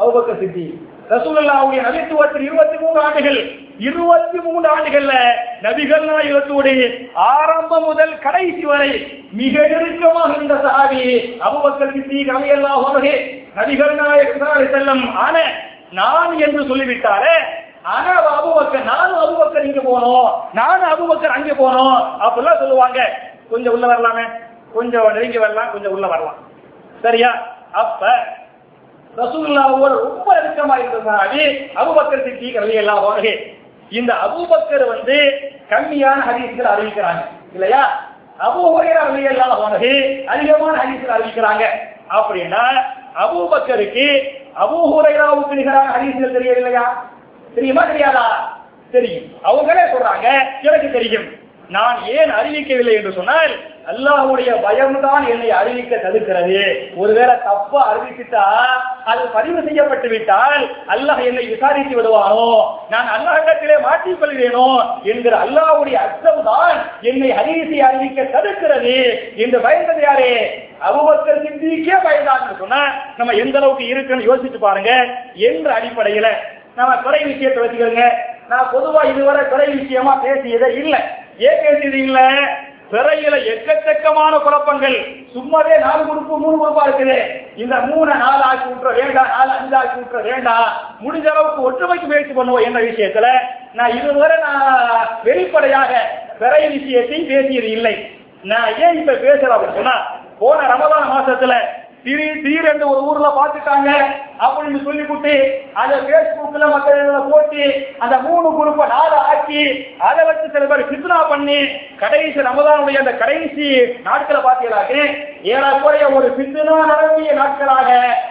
அபுபக்கர் சித்தி ரசூலல்லாவுடைய நபித்துவத்தில் இருபத்தி மூணு ஆண்டுகள் இருபத்தி மூணு ஆண்டுகள்ல நபிகள் நாயகத்தோடு ஆரம்பம் முதல் கடைசி வரை மிக நெருக்கமாக இருந்த சஹாபி அபுபக்கர் சித்திக் அலையல்லாஹ் அவர்களே நபிகள் நாயகம் செல்லம் ஆன நான் என்று சொல்லிவிட்டாரே ஆனா அபுபக்கர் நானும் அபுபக்கர் இங்க போனோம் நானும் அபுபக்கர் அங்க போனோம் அப்படிலாம் சொல்லுவாங்க. கொஞ்சம் உள்ள வரலாமே கொஞ்சம் நெருங்கி வரலாம் கொஞ்சம் உள்ள வரலாம். சரியா? அப்ப ரசூல்லாவோட ரொம்ப நெருக்கமா இருந்ததுனாலே அபுபக்கர் சித்திக் ரலியல்லாஹு அன்ஹு. இந்த அபுபக்கர் வந்து கம்மியான ஹதீஸ்கள் அறிவிக்கிறாங்க. இல்லையா? அபூ ஹுரைரா ரலியல்லாஹு அன்ஹு அதிகமான ஹதீஸ்கள் அறிவிக்கிறாங்க. அப்படின்னா அபுபக்கருக்கு அபூ ஹுரைராவுக்கு நிகரான ஹதீஸ்கள் தெரியவில்லையா? தெரியுமா? தெரியாதா? தெரியும். அவங்களே சொல்றாங்க எனக்கு தெரியும். நான் ஏன் அறிவிக்கவில்லை என்று சொன்னால் அல்லாஹ்வுடைய பயம்தான் என்னை அறிவிக்க தடுக்கிறது. ஒருவேளை தப்பா அறிவிச்சுட்டா அது பதிவு செய்யப்பட்டு விட்டால் அல்லாஹ் என்னை விசாரித்து விடுவானோ? நான் அல்லாஹிடத்திலே மாற்றிக் கொள்கிறேனோ? என்கிற அல்லாஹுடைய அச்சம் தான் என்னை ஹதீஸை அறிவிக்க தடுக்கிறது. என்று பயந்தது யாரே அபுபக்கர் சித்திக்கே பயந்தான்னு சொன்னா நம்ம எந்த அளவுக்கு இருக்குன்னு யோசிச்சு பாருங்க. என்ற அடிப்படையில நம்ம துறை விஷயத்தை வச்சுக்கிறோங்க நான் பொதுவா இதுவரை துறை விஷயமா பேசியதே இல்லை. ஏன் பேசியது இல்லை? பிறையில எக்கச்சக்கமான குழப்பங்கள். சும்மாவே நாலு குரூப்பு மூணு குரூப்பா இருக்குது. இந்த மூணு நாலு ஆக்கி விட்டுற வேண்டாம் நாலு அஞ்சு ஆக்கி விட்டுற வேண்டாம் முடிஞ்ச அளவுக்கு ஒற்றுமைக்கு முயற்சி பண்ணுவோம் என்ன விஷயத்துல நான் இதுவரை நான் வெளிப்படையாக பிறை விஷயத்தையும் பேசியது இல்லை. நான் ஏன் இப்ப பேசுறேன் அப்படின்னு சொன்னா போன ரமதான மாசத்துல திடீர் என்று ஒரு ஊர்ல பாத்துட்டாங்க அப்படின்னு சொல்லி கொடுத்து அதை பேஸ்புக்ல மத்த போட்டு அந்த மூணு குரூப்பை நாலு ஆக்கி அதை வச்சு சில பேர் கிருஷ்ணா பண்ணி கடைசி ரமதானுடைய அந்த கடைசி நாட்களை பார்த்தீங்களாக்கு ஏறக்குறைய ஒரு சித்துனா நடத்திய நாட்களாக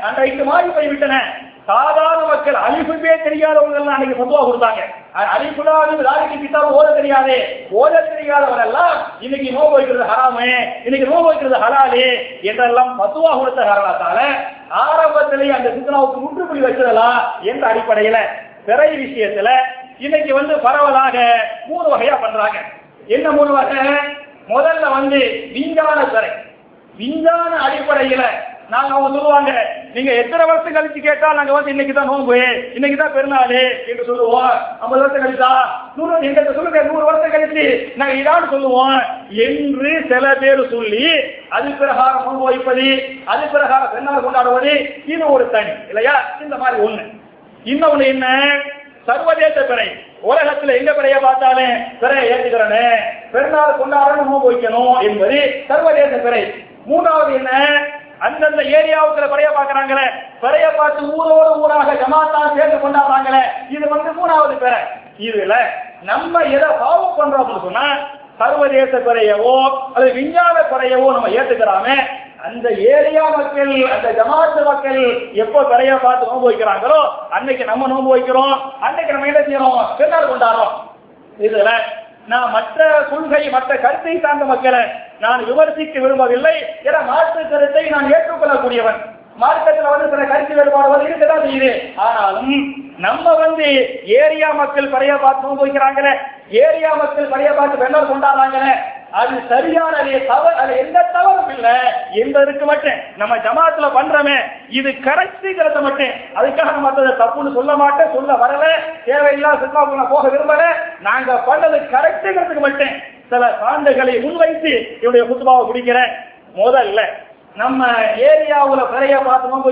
அன்றைக்கு மாறி போய்விட்டன. சாதாரண மக்கள் அழிப்புமே தெரியாதவங்க எல்லாம் அன்னைக்கு பொதுவா கொடுத்தாங்க. அழிப்புலாவது லாரிக்கு கிட்டாம ஓத தெரியாது. ஓத தெரியாதவர் எல்லாம் இன்னைக்கு நோவு வைக்கிறது ஹராமு இன்னைக்கு நோவு வைக்கிறது ஹலாலு என்றெல்லாம் பத்துவா கொடுத்த காரணத்தால ஆரம்பத்திலேயே அந்த சித்தனாவுக்கு முற்றுப்புள்ளி வச்சிடலாம் என்ற அடிப்படையில பிறை விஷயத்துல இன்னைக்கு வந்து பரவலாக மூணு வகையா பண்றாங்க. என்ன மூணு வகை? முதல்ல வந்து விஞ்ஞான பிறை விஞ்ஞான அடிப்படையில நாங்க அவங்க சொல்லுவாங்க நீங்க எத்தனை வருஷம் கழிச்சு கேட்டா நாங்க வந்து இன்னைக்கு தான் நோன்பு இன்னைக்கு தான் பெருநாள் என்று சொல்லுவோம். ஐம்பது வருஷம் கழிச்சா? நூறு எங்க சொல்லுங்க நூறு வருஷம் கழிச்சு நாங்க இதான் சொல்லுவோம். என்று சில பேர் சொல்லி அது பிரகாரம் நோன்பு வைப்பது அது பிரகாரம் பெருநாள் கொண்டாடுவது இது ஒரு தனி இல்லையா? இந்த மாதிரி ஒண்ணு. இன்னொன்னு என்ன? சர்வதேச பிறை. உலகத்துல எங்க பிறைய பார்த்தாலே பிறைய ஏற்றுக்கிறனே. பெருநாள் கொண்டாடணும் நோன்பு வைக்கணும் என்பது சர்வதேச பிறை. மூணாவது என்ன? அந்தந்த ஏரியாவுக்குள்ள குறைய பாக்குறாங்களே குறைய பார்த்து ஊரோடு ஊராக ஜமாத்தா சேர்ந்து கொண்டாடுறாங்களே. இது வந்து மூணாவது பேரை இதுல நம்ம எதை பாவம் பண்றோம் அப்படின்னு சொன்னா சர்வதேச குறையவோ அல்லது விஞ்ஞான குறையவோ நம்ம ஏத்துக்கிறாமே அந்த ஏரியா மக்கள் அந்த ஜமாத்து மக்கள் எப்போ குறைய பார்த்து நோன்பு வைக்கிறாங்களோ அன்னைக்கு நம்ம நோன்பு வைக்கிறோம் அன்னைக்கு நம்ம என்ன செய்யறோம்? பெருநாள் கொண்டாடுறோம். இதுல நான் மற்ற கொள்கை மற்ற கருத்தை சார்ந்த மக்களை நான் விமர்சிக்க விரும்பவில்லை என மாற்று கருத்தை நான் ஏற்றுக்கொள்ளக்கூடியவன். மார்க்கத்தில் வந்து சில கருத்து வேறுபாடு இருக்கதான் செய்யுது. ஆனாலும் நம்ம வந்து ஏரியா மக்கள் பழைய பார்த்து நோன்பு ஏரியா மக்கள் பழைய பார்த்து வெள்ளம் கொண்டாடுறாங்களே அது சரியான தவறு அது எந்த தவறும் இல்ல. என்பதற்கு மட்டும் நம்ம ஜமாத்துல பண்றோமே இது கரெக்டுங்கிறத மட்டும். அதுக்காக நம்ம அதை தப்புன்னு சொல்ல மாட்டேன் சொல்ல வரல. தேவையில்லாத சினிமாவுக்கு போக விரும்பல. நாங்க பண்ணது கரெக்டுங்கிறதுக்கு மட்டும். சில சான்றுகளை முன்வைத்து என்னுடைய குத்துபாவை குடிக்கிறேன் முதல்ல நம்ம ஏரியாவுல பிறைய பார்த்து நோன்பு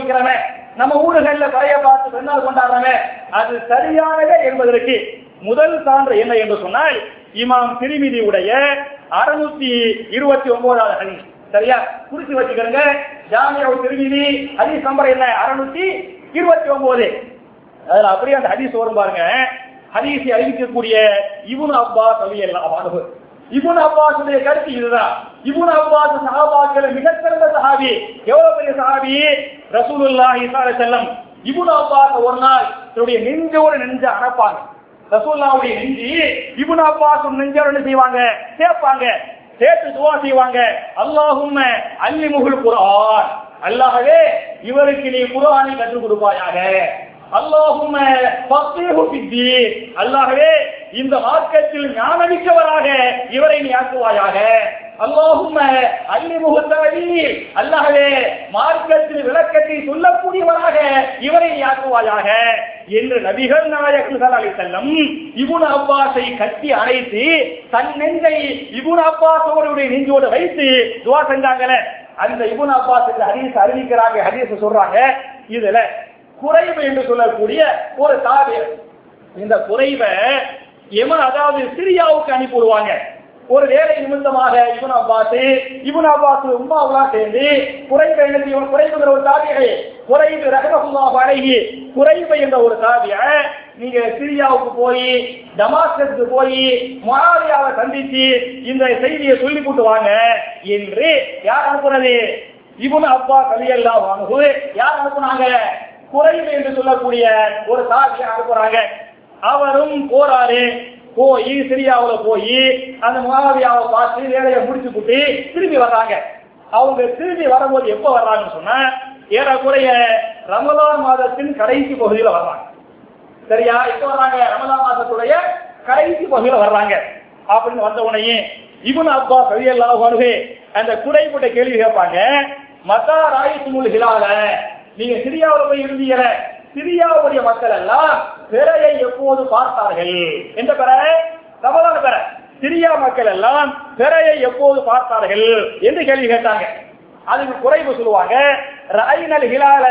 நம்ம ஊர்கள்ல பிறைய பார்த்து பெண்ணால் கொண்டாடுறமே அது சரியானதே என்பதற்கு முதல் சான்று என்ன என்று சொன்னால் இமாம் திருமிதி உடைய அறுநூத்தி இருபத்தி ஒன்பதாவது ஹதீஸ். சரியா? குறிச்சு வச்சுக்கிறங்க ஜாமியா திருமிதி ஹதீஸ் நம்பர் என்ன? அறுநூத்தி இருபத்தி ஒன்பது. அதுல அப்படியே அந்த ஹதீஸ் வரும் பாருங்க. ஹதீஸை அறிவிக்கக்கூடிய இபுன் அப்பா அலி அல்லாஹ் இபுன் அப்பாசுடைய கருத்து இதுதான். இபுன் அப்பாஸ் சஹாபாக்கள் மிகச்சிறந்த சஹாபி எவ்வளவு பெரிய சஹாபி ரசூலுல்லாஹி செல்லம் இபுன் அப்பாஸ் ஒரு நாள் தன்னுடைய நெஞ்சோடு நெஞ்ச அணைப்பாங்க. ரசூல்லாவுடைய நெஞ்சி இபுன் அப்பாஸ் நெஞ்சோடு என்ன செய்வாங்க? சேர்ப்பாங்க சேர்த்து துவா செய்வாங்க. அல்லாஹும் அல்லி முகுல் குரான் அல்லாஹவே இவருக்கு நீ குரானை கற்றுக் கொடுப்பாயாக. அல்லாஹும் அல்லாகவே இந்த மார்க்கத்தில் ஞானமிக்கவராக இவரை நீ ஆக்குவாயாக. அல்லாஹும் அல்லிமுஹு தவீல் அல்லாஹ்வே மார்க்கத்தில் விளக்கத்தை சொல்லக்கூடியவராக இவரை நீ ஆக்குவாயாக. என்று நபிகள் நாயகர்கள் ஸல்லல்லாஹு அலைஹி வஸல்லம் அப்பாஸை கட்டி அணைத்து தன் நெஞ்சை இப்னு அப்பாஸோடு நெஞ்சோடு வைத்து துவா செஞ்சாங்களே. அந்த இபுன் அப்பாஸ் இந்த அறிவிக்கிறாங்க ஹதீஸ் சொல்றாங்க. இதுல குறைவு என்று சொல்லக்கூடிய ஒரு தாவியர் இந்த குறைவை எமன் அதாவது சிரியாவுக்கு அனுப்பி விடுவாங்க ஒரு வேலை நிமித்தமாக இவன் அப்பாஸ் இவன் அப்பாஸ் உமாவெல்லாம் சேர்ந்து குறைவை என்ன இவன் குறைவுங்கிற ஒரு தாபியை குறைவு ரகமகுல்லா பழகி குறைவு என்ற ஒரு தாவிய நீங்க சிரியாவுக்கு போய் டமாஸ்கத்துக்கு போய் முஆவியாவை சந்திச்சு இந்த செய்தியை சொல்லி கூட்டு வாங்க என்று யார் அனுப்புறது? இவன் அப்பா கலியெல்லாம் வாங்குவது யார் அனுப்புனாங்க? குறைவு என்று சொல்லக்கூடிய ஒரு சாட்சியை அனுப்புறாங்க அவரும் போறாரு. போய் சிரியாவில் போய் அந்த முகாவியாவை பார்த்து வேலையை முடிச்சு கூட்டி திரும்பி வர்றாங்க. அவங்க திரும்பி வரும்போது எப்போ வர்றாங்கன்னு சொன்னா ஏறக்குறைய ரமலான் மாதத்தின் கடைசி பகுதியில் வர்றாங்க. சரியா? எப்ப வர்றாங்க? ரமலான் மாதத்துடைய கடைசி பகுதியில் வர்றாங்க. அப்படின்னு வந்த உடனே இவன் அப்பா கவியெல்லாம் வருகே அந்த குறைப்பட்ட கேள்வி கேட்பாங்க மத்தா ராயிசுமுல் ஹிலால? நீங்க சிரியாவில் போய் இருந்தீங்க சிரியாவுடைய மக்கள் எல்லாம் பிறையை எப்போது பார்த்தார்கள்? எந்த பிற? ரமலான பெற. சிரியா மக்கள் எல்லாம் பிறையை எப்போது பார்த்தார்கள்? என்று கேள்வி கேட்டாங்க. அதுக்கு குறைவு சொல்லுவாங்க ராயினல் ஹிலால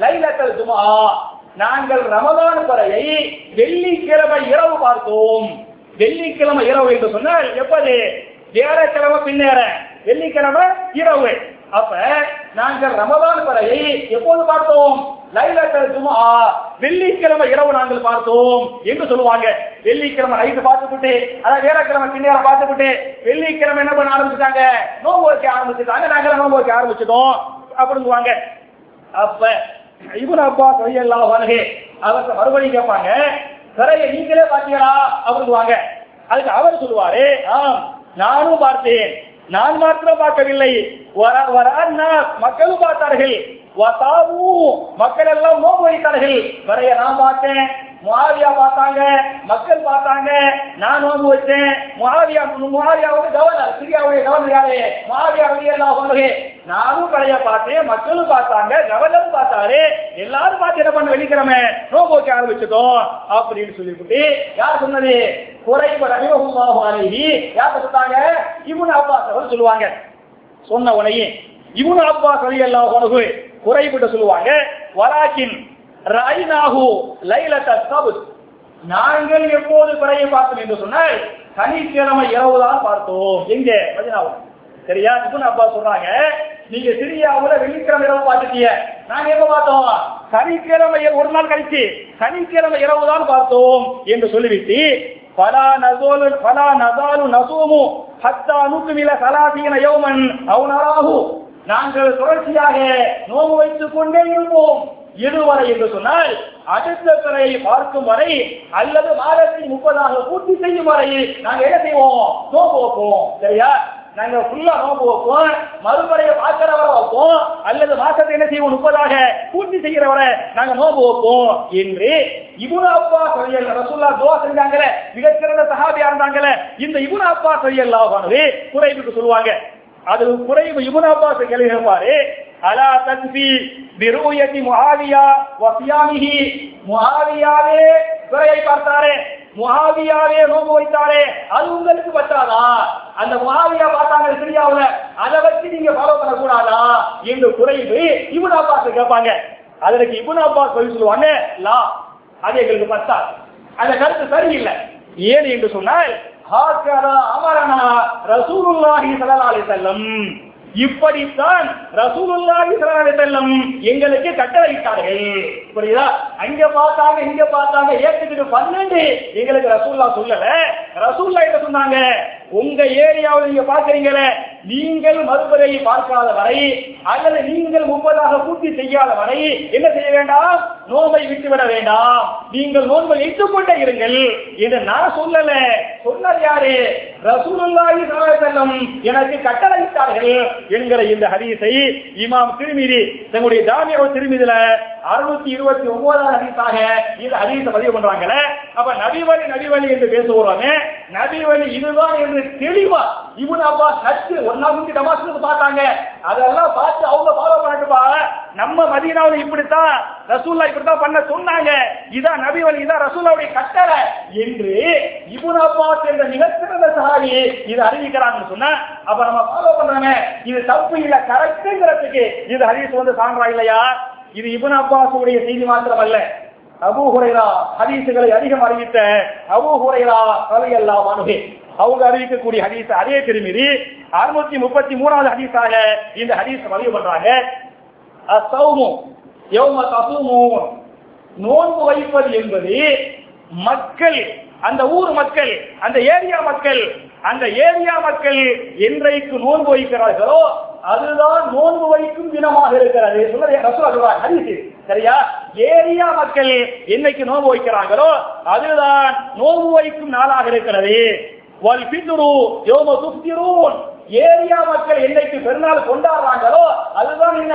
லைலத்தல் ஜுமா நாங்கள் ரமலான் பறையை வெள்ளிக்கிழமை இரவு பார்த்தோம். வெள்ளிக்கிழமை இரவு என்று சொன்னால் எப்போது? கிழமை பின்னேற. வெள்ளிக்கிழமை இரவு. அப்ப நாங்கள் ரமதான் வரையை எப்போது பார்த்தோம்? லைலத்தல் ஜுமா வெள்ளிக்கிழமை இரவு நாங்கள் பார்த்தோம் என்று சொல்லுவாங்க. வெள்ளிக்கிழமை நைட்டு பார்த்துக்கிட்டு அதாவது வியாழக்கிழமை பின்னேரம் பார்த்துக்கிட்டு வெள்ளிக்கிழமை என்ன பண்ண ஆரம்பிச்சுட்டாங்க? நோம்பு வைக்க ஆரம்பிச்சுட்டாங்க. நாங்கள் நோம்பு வைக்க ஆரம்பிச்சிட்டோம். அப்படிங்குவாங்க. அப்ப இவன் அப்பா கையெல்லாம் வருகே அவர்கிட்ட மறுபடியும் கேட்பாங்க சிறையை நீங்களே பார்த்தீங்களா? அப்படிங்குவாங்க. அதுக்கு அவர் சொல்லுவாரு ஆம் நானும் பார்த்தேன். நான் மாத்திரம் பார்க்கவில்லை. வர- மக்களும் பார்த்தார்கள். மக்கள் எல்லாம் நோம்பு வைத்தார்கள். வரைய நான் பார்த்தேன். முகாவியா பார்த்தாங்க மக்கள் பார்த்தாங்க நான் நோம்பு வச்சேன். முகாவியா முகாவியா வந்து கவர்னர் சிரியாவுடைய கவர்னர் யாரு? முகாவியா வந்து எல்லாம் சொன்னது நானும் கடையை பார்த்தேன் மக்களும் பார்த்தாங்க கவர்னரும் பார்த்தாரு. எல்லாரும் பார்த்து என்ன பண்ண வெள்ளிக்கிழமை நோம்பு வைக்க ஆரம்பிச்சிட்டோம் அப்படின்னு சொல்லிவிட்டு யார் சொன்னது? குறைபட ரவிவகுமாகும் யார் சொன்னாங்க? இவனு அப்பாஸ் அவர் சொல்லுவாங்க. சொன்ன உனையும் இவனு அப்பா அலி அல்லாஹ் உனகு சொல்லுவாங்க. வராக்கின் ரைனாகு லைலத்த சபுத் நாங்கள் எப்போது பிறையை பார்த்தோம் என்று சொன்னால் சனிக்கிழமை இரவுதான் பார்த்தோம். எங்க? மதினாவில். சரியா? இப்னு அப்பா சொல்றாங்க நீங்க சிரியாவுல வெள்ளிக்கிழமை இரவு பார்த்துட்டீங்க. நாங்க எப்ப பார்த்தோம்? சனிக்கிழமை ஒரு நாள் கழிச்சு சனிக்கிழமை இரவு தான் பார்த்தோம் என்று சொல்லிவிட்டு பலா நசோலு பலா நசாலு நசோமு ஹத்தா நூக்குமில சலாசீன யௌமன் அவுனராகு நாங்கள் தொடர்ச்சியாக நோம்பு வைத்துக் கொண்டே இருப்போம். இருவரை என்று சொன்னால் அடுத்த கரையை பார்க்கும் வரை அல்லது வாரத்தில் முப்பதாக பூர்த்தி செய்யும் வரை நாங்க என்ன செய்வோம்? நோம்பு வைப்போம். சரியா? நாங்க ஃபுல்லா நோம்பு வைப்போம். மறுமுறையை பார்க்கிறவரை வைப்போம். அல்லது மாசத்தை என்ன செய்வோம்? முப்பதாக பூர்த்தி செய்கிற வரை நாங்க நோம்பு வைப்போம். என்று இபுன அப்பா சொல்லியல் ரசுல்லா துவா செஞ்சாங்களே. மிகச்சிறந்த சஹாபியா இருந்தாங்களே. இந்த இபுன அப்பா சொல்லியல்லாவானது குறைவுக்கு சொல்லுவாங்க. அது குறைவு இபுன அப்பா கேள்வி அலா தன்பி பிருயதி முஹாவியா வசியாமிஹி. முஹாவியாவே குறையை பார்த்தாரே முஹாவியாவே நோம்பு வைத்தாரே அது உங்களுக்கு பத்தாதா? அந்த முஹாவியா பார்த்தாங்க சிரியாவுல அதை வச்சு நீங்க ஃபாலோ பண்ணக்கூடாதா? என்று குறைவு இவன் அப்பாஸ் கேட்பாங்க. அதற்கு இவன் அப்பாஸ் சொல்லி சொல்லுவாங்க லா அது எங்களுக்கு பத்தாது. அந்த கருத்து சரியில்லை. ஏன் என்று சொன்னால் ஹாக்கரா அமரனா ரசூலுல்லாஹி ஸல்லல்லாஹு அலைஹி வஸல்லம் இப்படித்தான் ரசூலுல்லாஹி ஸல்லல்லாஹு அலைஹி எங்களுக்கு கட்டளையிட்டார்கள் புரியுதா? அங்க பார்த்தாங்க இங்க பார்த்தாங்க ஏத்துக்கிட்டு பன்னெண்டு. எங்களுக்கு ரசூல்லா சொல்லல. ரசூல்லா என்ன சொன்னாங்க? உங்க ஏரியாவில் நீங்க பாக்குறீங்களே நீங்கள் மறுபடியை பார்க்காத வரை அல்லது நீங்கள் முப்பதாக பூர்த்தி செய்யாத வரை என்ன செய்ய வேண்டாம்? நோம்பை விட்டுவிட வேண்டாம். நீங்கள் நோன்பை வைத்துக் கொண்டே இருங்கள். என்று நான் சொல்லல. சொன்னது யாரு? ரசூலுல்லாஹி ஸல்லல்லாஹு எனக்கு கட்டளையிட்டார்கள் என்கிற இந்த ஹதீஸை இமாம் திருமிதி தங்களுடைய ஜாமியோ திருமிதில அறுநூத்தி இருபத்தி ஒன்பதாம் ஹதீஸாக இந்த ஹதீஸை பதிவு பண்றாங்களே அப்ப நபிவழி நபிவழி என்று பேசுவோமே நபிவழி இதுதான் என்று தெளிவா இவன் அப்பா நச்சு ஒன்னா முந்தி டமாஸ்க்கு பார்த்தாங்க. அதெல்லாம் பார்த்து அவங்க ஃபாலோ பண்ணிட்டு நம்ம மதீனாவில் இப்படித்தான் ரசூல்லா இப்படித்தான் பண்ண சொன்னாங்க. இதான் நபி வழி இதான் ரசூல்லாவுடைய கட்டளை என்று இபுன் அப்பாஸ் என்ற மிகச்சிறந்த சஹாபி இது அறிவிக்கிறாங்கன்னு சொன்னா அப்ப நம்ம ஃபாலோ பண்றோமே. இது தப்பு இல்ல கரெக்ட்ங்கிறதுக்கு இது ஹதீஸ் வந்து சான்றா இல்லையா? இது இபுன் அப்பாஸுடைய செய்தி மாத்திரம் அல்ல. அபு ஹுரைரா ஹதீசுகளை அதிகம் அறிவித்த அபு ஹுரைரா ரலியல்லாஹு அன்ஹு. அவங்க அறிவிக்கக்கூடிய ஹதீஸ் அதே திருமிதி அறுநூத்தி முப்பத்தி மூணாவது ஹதீஸாக இந்த ஹதீஸ் பதிவு பண்றாங்க. அசௌமு யௌம தசூமு. நோன்பு வைப்பது என்பது மக்கள் அந்த ஊர் மக்கள் அந்த ஏரியா மக்கள் அந்த ஏரியா மக்கள் என்றைக்கு நோன்பு வைக்கிறார்களோ அதுதான் நோன்பு வைக்கும் தினமாக இருக்கிறது. சொல்றது சரியா? ஏரியா மக்கள் என்னைக்கு நோன்பு வைக்கிறார்களோ அதுதான் நோன்பு வைக்கும் நாளாக இருக்கிறது. ஏரியா மக்கள் என்னைக்கு பெருநாள் கொண்டாடுறாங்களோ அதுதான் என்ன?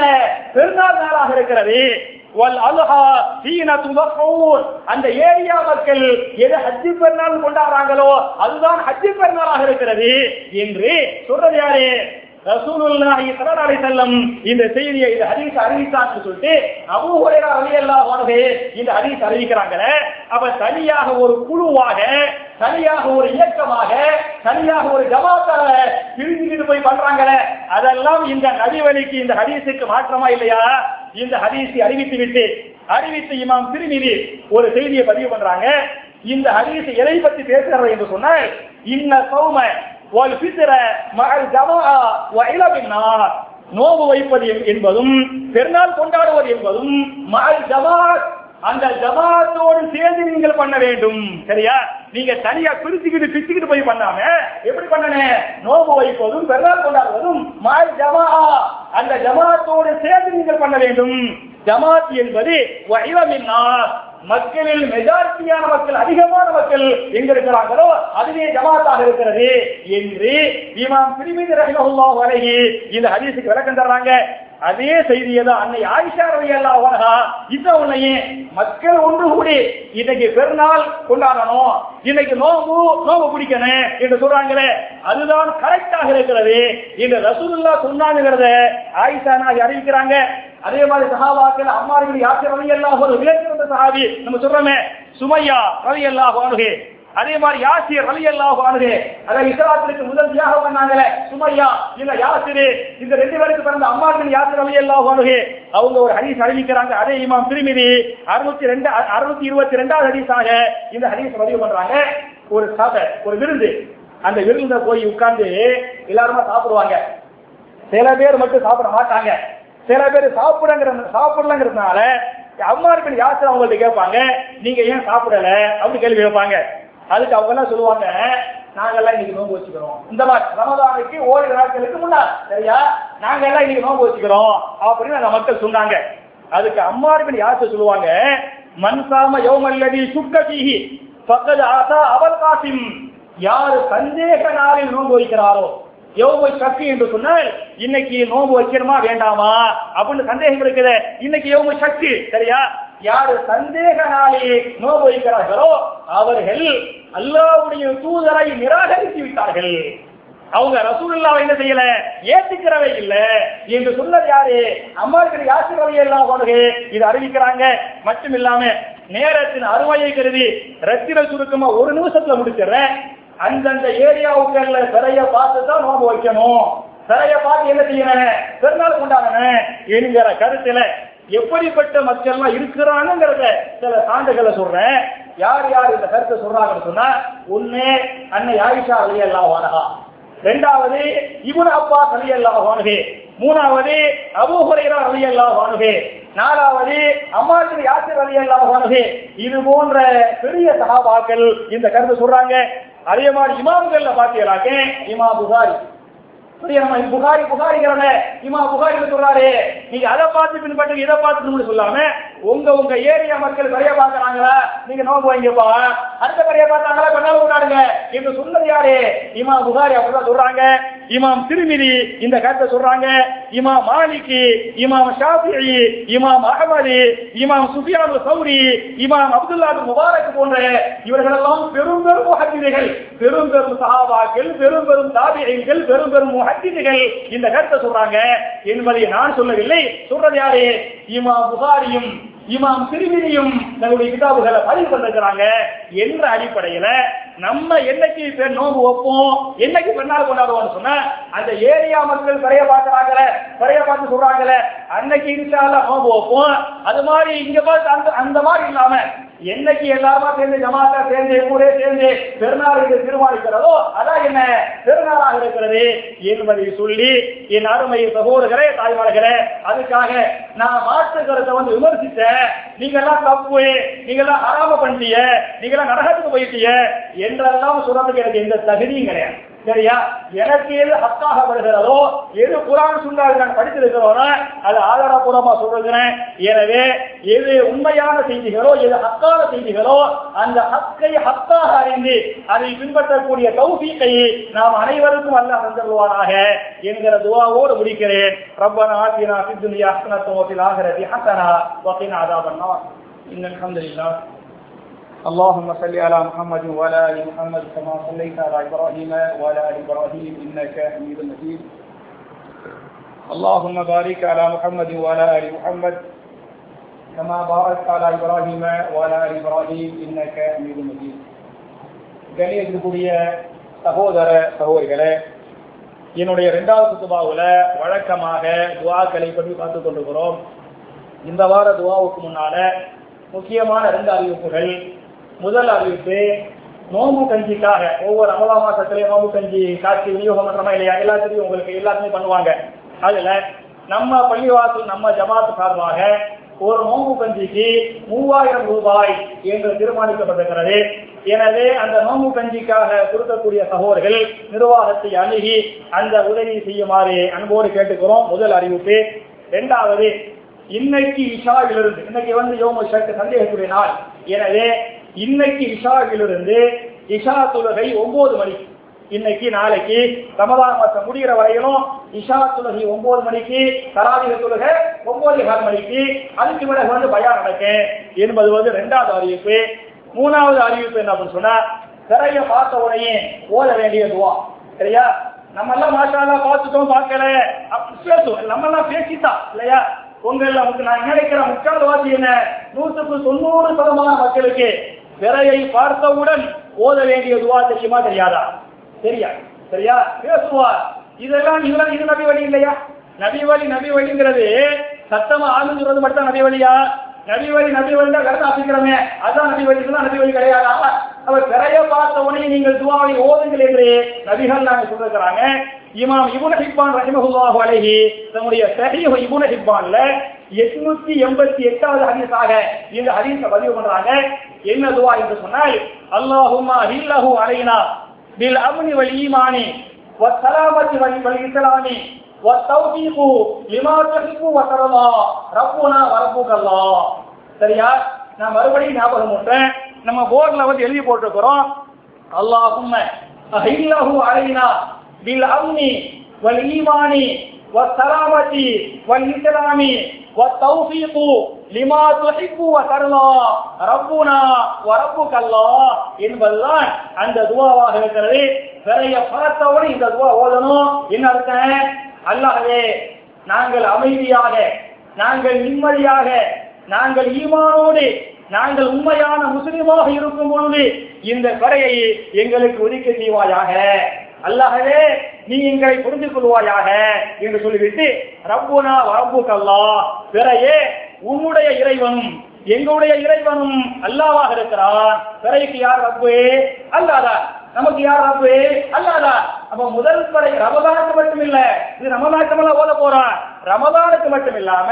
பெருநாள் நாளாக இருக்கிறது. வல் அல்ஹா ஹீன துதஹூன் அந்த ஏரியா மக்கள் எது ஹஜ்ஜி பெருநாள் கொண்டாடுறாங்களோ அதுதான் ஹஜ்ஜி பெருநாளாக இருக்கிறது. என்று சொல்றது யாரு? ரசூலுல்லாஹி ஸல்லல்லாஹு அலைஹி வஸல்லம் இந்த செய்தியை இந்த ஹதீஸ் அறிவித்தான்னு சொல்லிட்டு அபூ ஹுரைரா ரலியல்லாஹு அன்ஹு இந்த ஹதீஸ் அறிவிக்கிறாங்களே அப்ப தனியாக ஒரு குழுவாக தனியாக ஒரு இயக்கமாக தனியாக ஒரு ஜமாத்தாக பிரிஞ்சுக்கிட்டு போய் பண்றாங்களே அதெல்லாம் இந்த நபிவழிக்கு இந்த ஹதீஸுக்கு மாற்றமா இல்லையா? இந்த ஹதீஸை அறிவித்து விட்டு அறிவித்து இமாம் திருநிதி ஒரு செய்தியை பதிவு பண்றாங்க. இந்த ஹதீஸ் எதை பத்தி பேசுகிறார் என்று சொன்னால் இன்ன சௌம والفطر مع الجماعة وإلى النار நோவு வைப்பது என்பதும் பெருநாள் கொண்டாடுவது என்பதும் மகள் ஜமாத் அந்த ஜமாத்தோடு சேர்ந்து நீங்கள் பண்ண வேண்டும் சரியா நீங்க தனியா பிரிச்சுக்கிட்டு பிச்சுக்கிட்டு போய் பண்ணாம எப்படி பண்ணணும் நோவு வைப்பதும் பெருநாள் கொண்டாடுவதும் மால் ஜமா அந்த ஜமாத்தோடு சேர்ந்து நீங்கள் பண்ண வேண்டும் ஜமாத் என்பது வயலமின்னா மக்களில் மெஜாரிட்டியான மக்கள் அதிகமான மக்கள் எங்க இருக்கிறாங்களோ அதுவே ஜமாத்தாக இருக்கிறது என்று இமாம் திருமிதி ரஹிமஹுல்லா வரகி இந்த ஹதீஸுக்கு விளக்கம் தர்றாங்க. அதே செய்தியை தான் அன்னை ஆயிஷா ரவி அல்லா இந்த உன்னையே மக்கள் ஒன்று கூடி இன்னைக்கு பெருநாள் கொண்டாடணும் இன்னைக்கு நோம்பு நோம்பு பிடிக்கணும் என்று சொல்றாங்களே அதுதான் கரெக்டாக இருக்கிறது இந்த ரசூலுல்லா சொன்னாங்கிறத ஆயிஷா நாகி அறிவிக்கிறாங்க. அதே மாதிரி சஹாபாக்கள் அம்மார்கள் யாத்திரை ரவி எல்லாம் ஒரு விளைச்சிருந்த சஹாபி நம்ம சொல்றோமே சுமையா ரவி எல்லாம் அணுகு அதே மாதிரி யாசிர் ரவி எல்லாம் அணுகு அதாவது இஸ்லாத்திற்கு முதல் தியாகம் பண்ணாங்களே சுமையா இல்ல யாசிரு இந்த ரெண்டு பேருக்கு பிறந்த அம்மார்கள் யாத்திரை ரவி எல்லாம் அணுகு அவங்க ஒரு ஹரிஸ் அறிவிக்கிறாங்க அதே இமாம் திருமிதி அறுநூத்தி ரெண்டு அறுநூத்தி இருபத்தி ரெண்டாவது ஹரிசாக இந்த ஹரிஸ் பதிவு பண்றாங்க. ஒரு சாதை ஒரு விருந்து. அந்த விருந்த போய் உட்கார்ந்து எல்லாருமா சாப்பிடுவாங்க. சில பேர் மட்டும் சாப்பிட மாட்டாங்க. சில பேர் சாப்பிடங்கிற சாப்பிடலங்கிறதுனால அம்மார்கள் யாசர் அவங்கள்ட்ட கேட்பாங்க? நீங்க ஏன் சாப்பிடல? அப்படி கேள்வி கேட்பாங்க. அதுக்கு அவங்க எல்லாம் சொல்லுவாங்க? நாங்கெல்லாம் இன்னைக்கு நோன்பு வச்சுக்கிறோம். இந்த மாதிரி ரமதானுக்கு ஓரிரு நாட்களுக்கு முன்னாள் சரியா? நாங்க எல்லாம் இன்னைக்கு நோன்பு வச்சுக்கிறோம் அப்படின்னு அந்த மக்கள் சொன்னாங்க. அதுக்கு அம்மார்கள் யாசர் சொல்லுவாங்க? மன்சாம யோமல்லதி சுக்கசிஹி பக்கது ஆசா அவல் காசிம். யாரு சந்தேக நாளில் நோன்பு வைக்கிறாரோ எவ்வளவு சக்தி என்று சொன்னால் இன்னைக்கு நோம்பு வைக்கணுமா? வேண்டாமா? அப்படின்னு சந்தேகம் இருக்குது. இன்னைக்கு எவ்வளவு சக்தி சரியா? யாரு சந்தேக நாளையே நோன்பு வைக்கிறார்களோ அவர்கள் அல்லாவுடைய தூதரை நிராகரித்து விட்டார்கள். அவங்க ரசூலுல்லாவை என்ன செய்யல? ஏத்துக்கிறவே இல்ல. என்று சொன்னது யாரு? அம்மாவுக்கு யாசிர் எல்லாம் போனது இது அறிவிக்கிறாங்க. மட்டும் இல்லாம நேரத்தின் அருமையை கருதி ரத்தின சுருக்கமா ஒரு நிமிஷத்துல முடிச்சிடுறேன். அந்தந்த ஏரியாவுக்கள்ல சிறைய பார்த்து தான் நோம்பு வைக்கணும். சிறைய பார்த்து என்ன செய்யணும்? பெருநாள் கொண்டாடணும் என்கிற கருத்துல எப்படிப்பட்ட மக்கள்லாம் இருக்கிறாங்கிறத சில சான்றுகளை சொல்றேன். யார் யார் இந்த கருத்தை சொல்றாங்கன்னு சொன்னா ஒண்ணு அன்னை ஆயிஷா அலி வானகா ரெண்டாவது இபுன் அப்பா அலி அல்லாஹ் மூணாவது அபு ஹுரைரா அலி அல்லாஹ் நாலாவது அம்மாத்தின் யாசிர் அலி அல்லாஹ் இது போன்ற பெரிய சகாபாக்கள் இந்த கருத்தை சொல்றாங்க. அதே மாதிரி இமாம்கள்ல பாத்தீங்களாக்க இமா புகாரி. புகாரி புகாரிங்கிறவங்க இமா புகாரி சொல்றாரு. நீங்க அதை பார்த்து பின்பற்றி இதை பார்த்து சொல்லாம உங்க உங்க ஏரியா மக்கள் கரைய பாக்குறாங்களா நீங்க நோக்கு வாங்கிப்பா அடுத்த கரைய பார்த்தாங்களா? பண்ணாலும் கொண்டாடுங்க. என்று சொன்னது யாரு? இமா புகாரி அப்படிதான் சொல்றாங்க. இமாம் திருமிதி இந்த கருத்தை சொல்றாங்க. இமாம் மாலிகி இமாம் ஷாஃபி இமாம் அகமது இமாம் சுஃபியான் சௌரி இமாம் அப்துல்லா முபாரக் போன்ற இவர்களெல்லாம் பெரும் பெரும் முஹத்திகள் பெரும் பெரும் சஹாபாக்கள் பெரும் பெரும் தாபிகள் பெரும் பெரும் முஹத்திகள் இந்த கருத்தை சொல்றாங்க. என்பதை நான் சொல்லவில்லை. சொல்றது யாரு? இமாம் புகாரியும் இமாம் திருமிதியும் தன்னுடைய கிதாபுகளை பதிவு பண்ணிருக்கிறாங்க. என்ற அடிப்படையில நம்ம என்னைக்கு நோம்பு வைப்போம்? என்னைக்கு பெண்ணால் கொண்டாடுவோம்னு சொன்னா அந்த ஏரியா மக்கள் கரைய பார்க்கறாங்கல்ல கரைய பார்த்து சொல்றாங்கல்ல அன்னைக்கு இருக்கால நோம்பு வைப்போம். அது மாதிரி இங்க பார்த்து அந்த அந்த மாதிரி இல்லாம என்னைக்கு எல்லாருமா சேர்ந்து ஜமாத்தா சேர்ந்து ஊரே சேர்ந்து பெருநாள் என்று தீர்மானிக்கிறதோ அதான் என்ன? பெருநாளாக இருக்கிறது. என்பதை சொல்லி என் அருமை சகோதரர்களே தாய்மார்களே அதுக்காக நான் மாற்று கருத்தை வந்து விமர்சித்தேன். நீங்க எல்லாம் தப்பு நீங்க எல்லாம் ஆராம பண்ணிட்டீங்க நீங்க எல்லாம் நரகத்துக்கு போயிட்டீங்க என்றெல்லாம் சொல்றதுக்கு எனக்கு எந்த தகுதியும் கிடையாது. சரியா? எனக்கு எது ஹக்காக வருகிறதோ எது குரான் சுண்டாக நான் படித்திருக்கிறோனா அது ஆதாரபூர்வமா சொல்றேன் எனவே எது உண்மையான செய்திகளோ எது ஹக்கான செய்திகளோ அந்த ஹக்கை ஹக்காக அறிந்து அதை பின்பற்றக்கூடிய தௌஃபீக்கை நாம் அனைவருக்கும் அல்ல தந்தருவானாக என்கிற துவாவோடு முடிக்கிறேன். ரப்பன ஆத்தினா சித்துனியா ஹசனத்தோத்தில் ஆகிறது ஹசனா வக்கின் ஆதாபன்னா இன்னும் அலமதுல்லா اللهم صل على محمد وعلى ال محمد كما صليت على ابراهيم وعلى ال ابراهيم انك حميد مجيد اللهم بارك على محمد وعلى ال محمد كما باركت على ابراهيم وعلى ال ابراهيم انك حميد مجيد கணியத்திற்குரிய சகோதர சகோதரிகளே என்னுடைய இரண்டாவது சுத்துபாவுல வழக்கமாக துவாக்களை பற்றி பார்த்துக் கொண்டிருக்கிறோம் இந்த வார துவாவுக்கு முன்னால முக்கியமான ரெண்டு அறிவிப்புகள் முதல் அறிவிப்பு நோம்பு கஞ்சிக்காக ஒவ்வொரு அமலா மாசத்திலேயே நோம்பு கஞ்சி காட்சி விநியோகம் பண்றமா இல்லையா? எல்லாத்திலையும் உங்களுக்கு எல்லாத்துமே பண்ணுவாங்க. அதுல நம்ம பள்ளிவாசல் நம்ம ஜமாத் சார்பாக ஒரு நோம்பு கஞ்சிக்கு மூவாயிரம் ரூபாய் என்று தீர்மானிக்கப்பட்டிருக்கிறது. எனவே அந்த நோம்பு கஞ்சிக்காக கொடுக்கக்கூடிய சகோதரர்கள் நிர்வாகத்தை அணுகி அந்த உதவி செய்யுமாறு அன்போடு கேட்டுக்கிறோம். முதல் அறிவிப்பு. இரண்டாவது இன்னைக்கு இஷாவிலிருந்து இன்னைக்கு வந்து யோம ஷர்ட் சந்தேகத்துடைய நாள். எனவே இன்னைக்கு இஷாவிலிருந்து இஷா தொழுகை ஒன்பது மணிக்கு. இன்னைக்கு நாளைக்கு ரமதான் மாசம் முடிகிற வரையிலும் இஷா தொழுகை ஒன்பது மணிக்கு தராதிக தொழுகை ஒன்பது கால் மணிக்கு. அதுக்கு பிறகு வந்து பயம் நடக்கும் என்பது வந்து ரெண்டாவது அறிவிப்பு. மூணாவது அறிவிப்பு என்ன அப்படின்னு சொன்னா திரைய பார்த்த உடனே ஓத வேண்டிய துவா. சரியா நம்ம எல்லாம் மாஷாலா பார்த்துட்டோம் பார்க்கல. பேசுவோம் நம்ம எல்லாம் பேசித்தான் இல்லையா? உங்கள நான் நினைக்கிற முக்கால்வாசி என்ன? நூற்றுக்கு தொண்ணூறு சதமான மக்களுக்கு விரையை பார்த்தவுடன் ஓத வேண்டிய துவா தெரியுமா தெரியாதா? சரியா சரியா? பேசுவார் இதெல்லாம் இதெல்லாம் இது நபி வழி இல்லையா? நபி வழி நபி வழிங்கிறது சத்தமா ஆளுங்கிறது மட்டும் தான் நபி வழியா? நபி வழி நபி வழி தான் கருத்து ஆசிக்கிறோமே அதான் நபி வழி தான் நபி வழி கிடையாதா? அவர் பிறைய பார்த்த உடனே நீங்கள் துவாவை ஓதுங்கள் என்று நபிகள் நாங்கள் சொல்லிருக்கிறாங்க. இமாம் இபுன ஹிப்பான் ரஹிமஹுல்லாஹு அலைஹி தன்னுடைய சஹீஹ் இபுன ஹிப்பான்ல எட்நூத்தி எண்பத்தி எட்டாவது ஹதீஸாக இந்த ஹதீஸை பதிவு பண்றாங்க. என்ன துவா என்று சொன்னால் அல்லாஹும்மா ஹில்லஹு அலைனா பில் அம்னி வல் ஈமானி والسلامة والإسلام والتوفيق لما تحب وترضى ربنا وربك الله சரியா நான் மறுபடியும் ஞாபகம் பண்றேன் நம்ம போர்டுல வந்து எழுதி போட்டிருக்கிறோம் அல்லாஹும்ம அஹில்லஹு அலைனா பில் அம்னி வல் ஈமானி والسلامة والإسلام லிமா துஹிப்பு வ தரலா ரப்புனா வ ரப்புக்கல்லா என்பதுதான் அந்த துவாவாக இருக்கிறது. பிறைய பரத்தவுடன் இந்த துவா ஓதணும். என்ன அர்த்தம்? அல்லாஹே நாங்கள் அமைதியாக நாங்கள் நிம்மதியாக நாங்கள் ஈமானோடு நாங்கள் உண்மையான முஸ்லிமாக இருக்கும் பொழுது இந்த கொடையை எங்களுக்கு ஒதுக்க செய்வாயாக. அல்லாஹவே நீ எங்களை புரிந்து கொள்வாயாக என்று சொல்லிவிட்டு ரப்புனா வரப்பு கல்லா பிறையே உன்னுடைய இறைவனும் எங்களுடைய இறைவனும் அல்லாவாக இருக்கிறான். பிறகு யார் ரப்பு? அல்லாதா நமக்கு யார் ரப்பு? அல்லாதா அப்ப முதல் படை ரமதானுக்கு மட்டும் இல்ல இது ரமதானுக்கு ஓத போறான் ரமதானுக்கு மட்டும் இல்லாம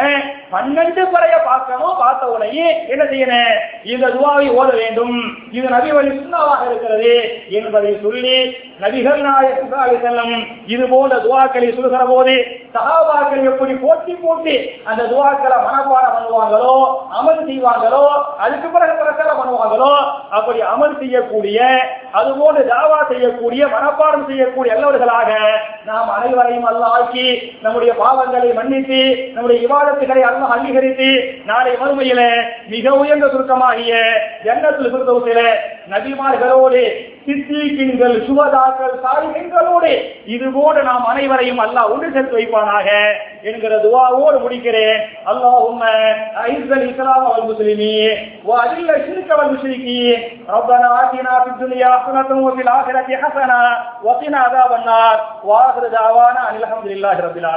பன்னெண்டு பறைய பார்க்கணும் பார்த்த உடனே என்ன செய்யணும்? இந்த துவாவை ஓத வேண்டும். இது நபி வழி சுண்ணாவாக இருக்கிறது என்பதை சொல்லி நபிகள் நாயகம் செல்லும் இது போன்ற துவாக்களை சொல்கிற போது சகாபாக்கள் எப்படி போட்டி போட்டி அந்த துவாக்களை மனப்பாடம் பண்ணுவாங்களோ அமல் செய்வாங்களோ அதுக்கு பிறகு பிரச்சாரம் பண்ணுவாங்களோ அப்படி அமல் செய்யக்கூடிய அதுபோன்று தாவா செய்யக்கூடிய மனப்பாடம் செய்யக்கூடிய நல்லவர்களாக நாம் அனைவரையும் அல்ல ஆக்கி நம்முடைய பாவங்களை மன்னித்து நம்முடைய விவாதத்துகளை அல்ல அங்கீகரித்து நாளை மறுமையில மிக உயர்ந்த சுருக்கமாகிய எண்ணத்தில் சுருக்கத்தில நபிமார்களோடு சித்திகின்கள் சுவதாக்கள் சாலிகங்களோடு இது போல நாம் அனைவரையும் அல்லாஹ் ஒன்று சேர்த்து வைப்பானாக என்கிற துவாவோடு முடிக்கிறேன் அல்லாஹும்ம ஐஸ்வல் இஸ்லாம் அவல் முஸ்லிமி وأذل الشرك والمشركين ربنا آتنا في الدنيا حسنة وفي الآخرة حسنة وقنا ஹாதா வன்னார் வாஹிரு அனிலகம் இல்லாஹி ரபில்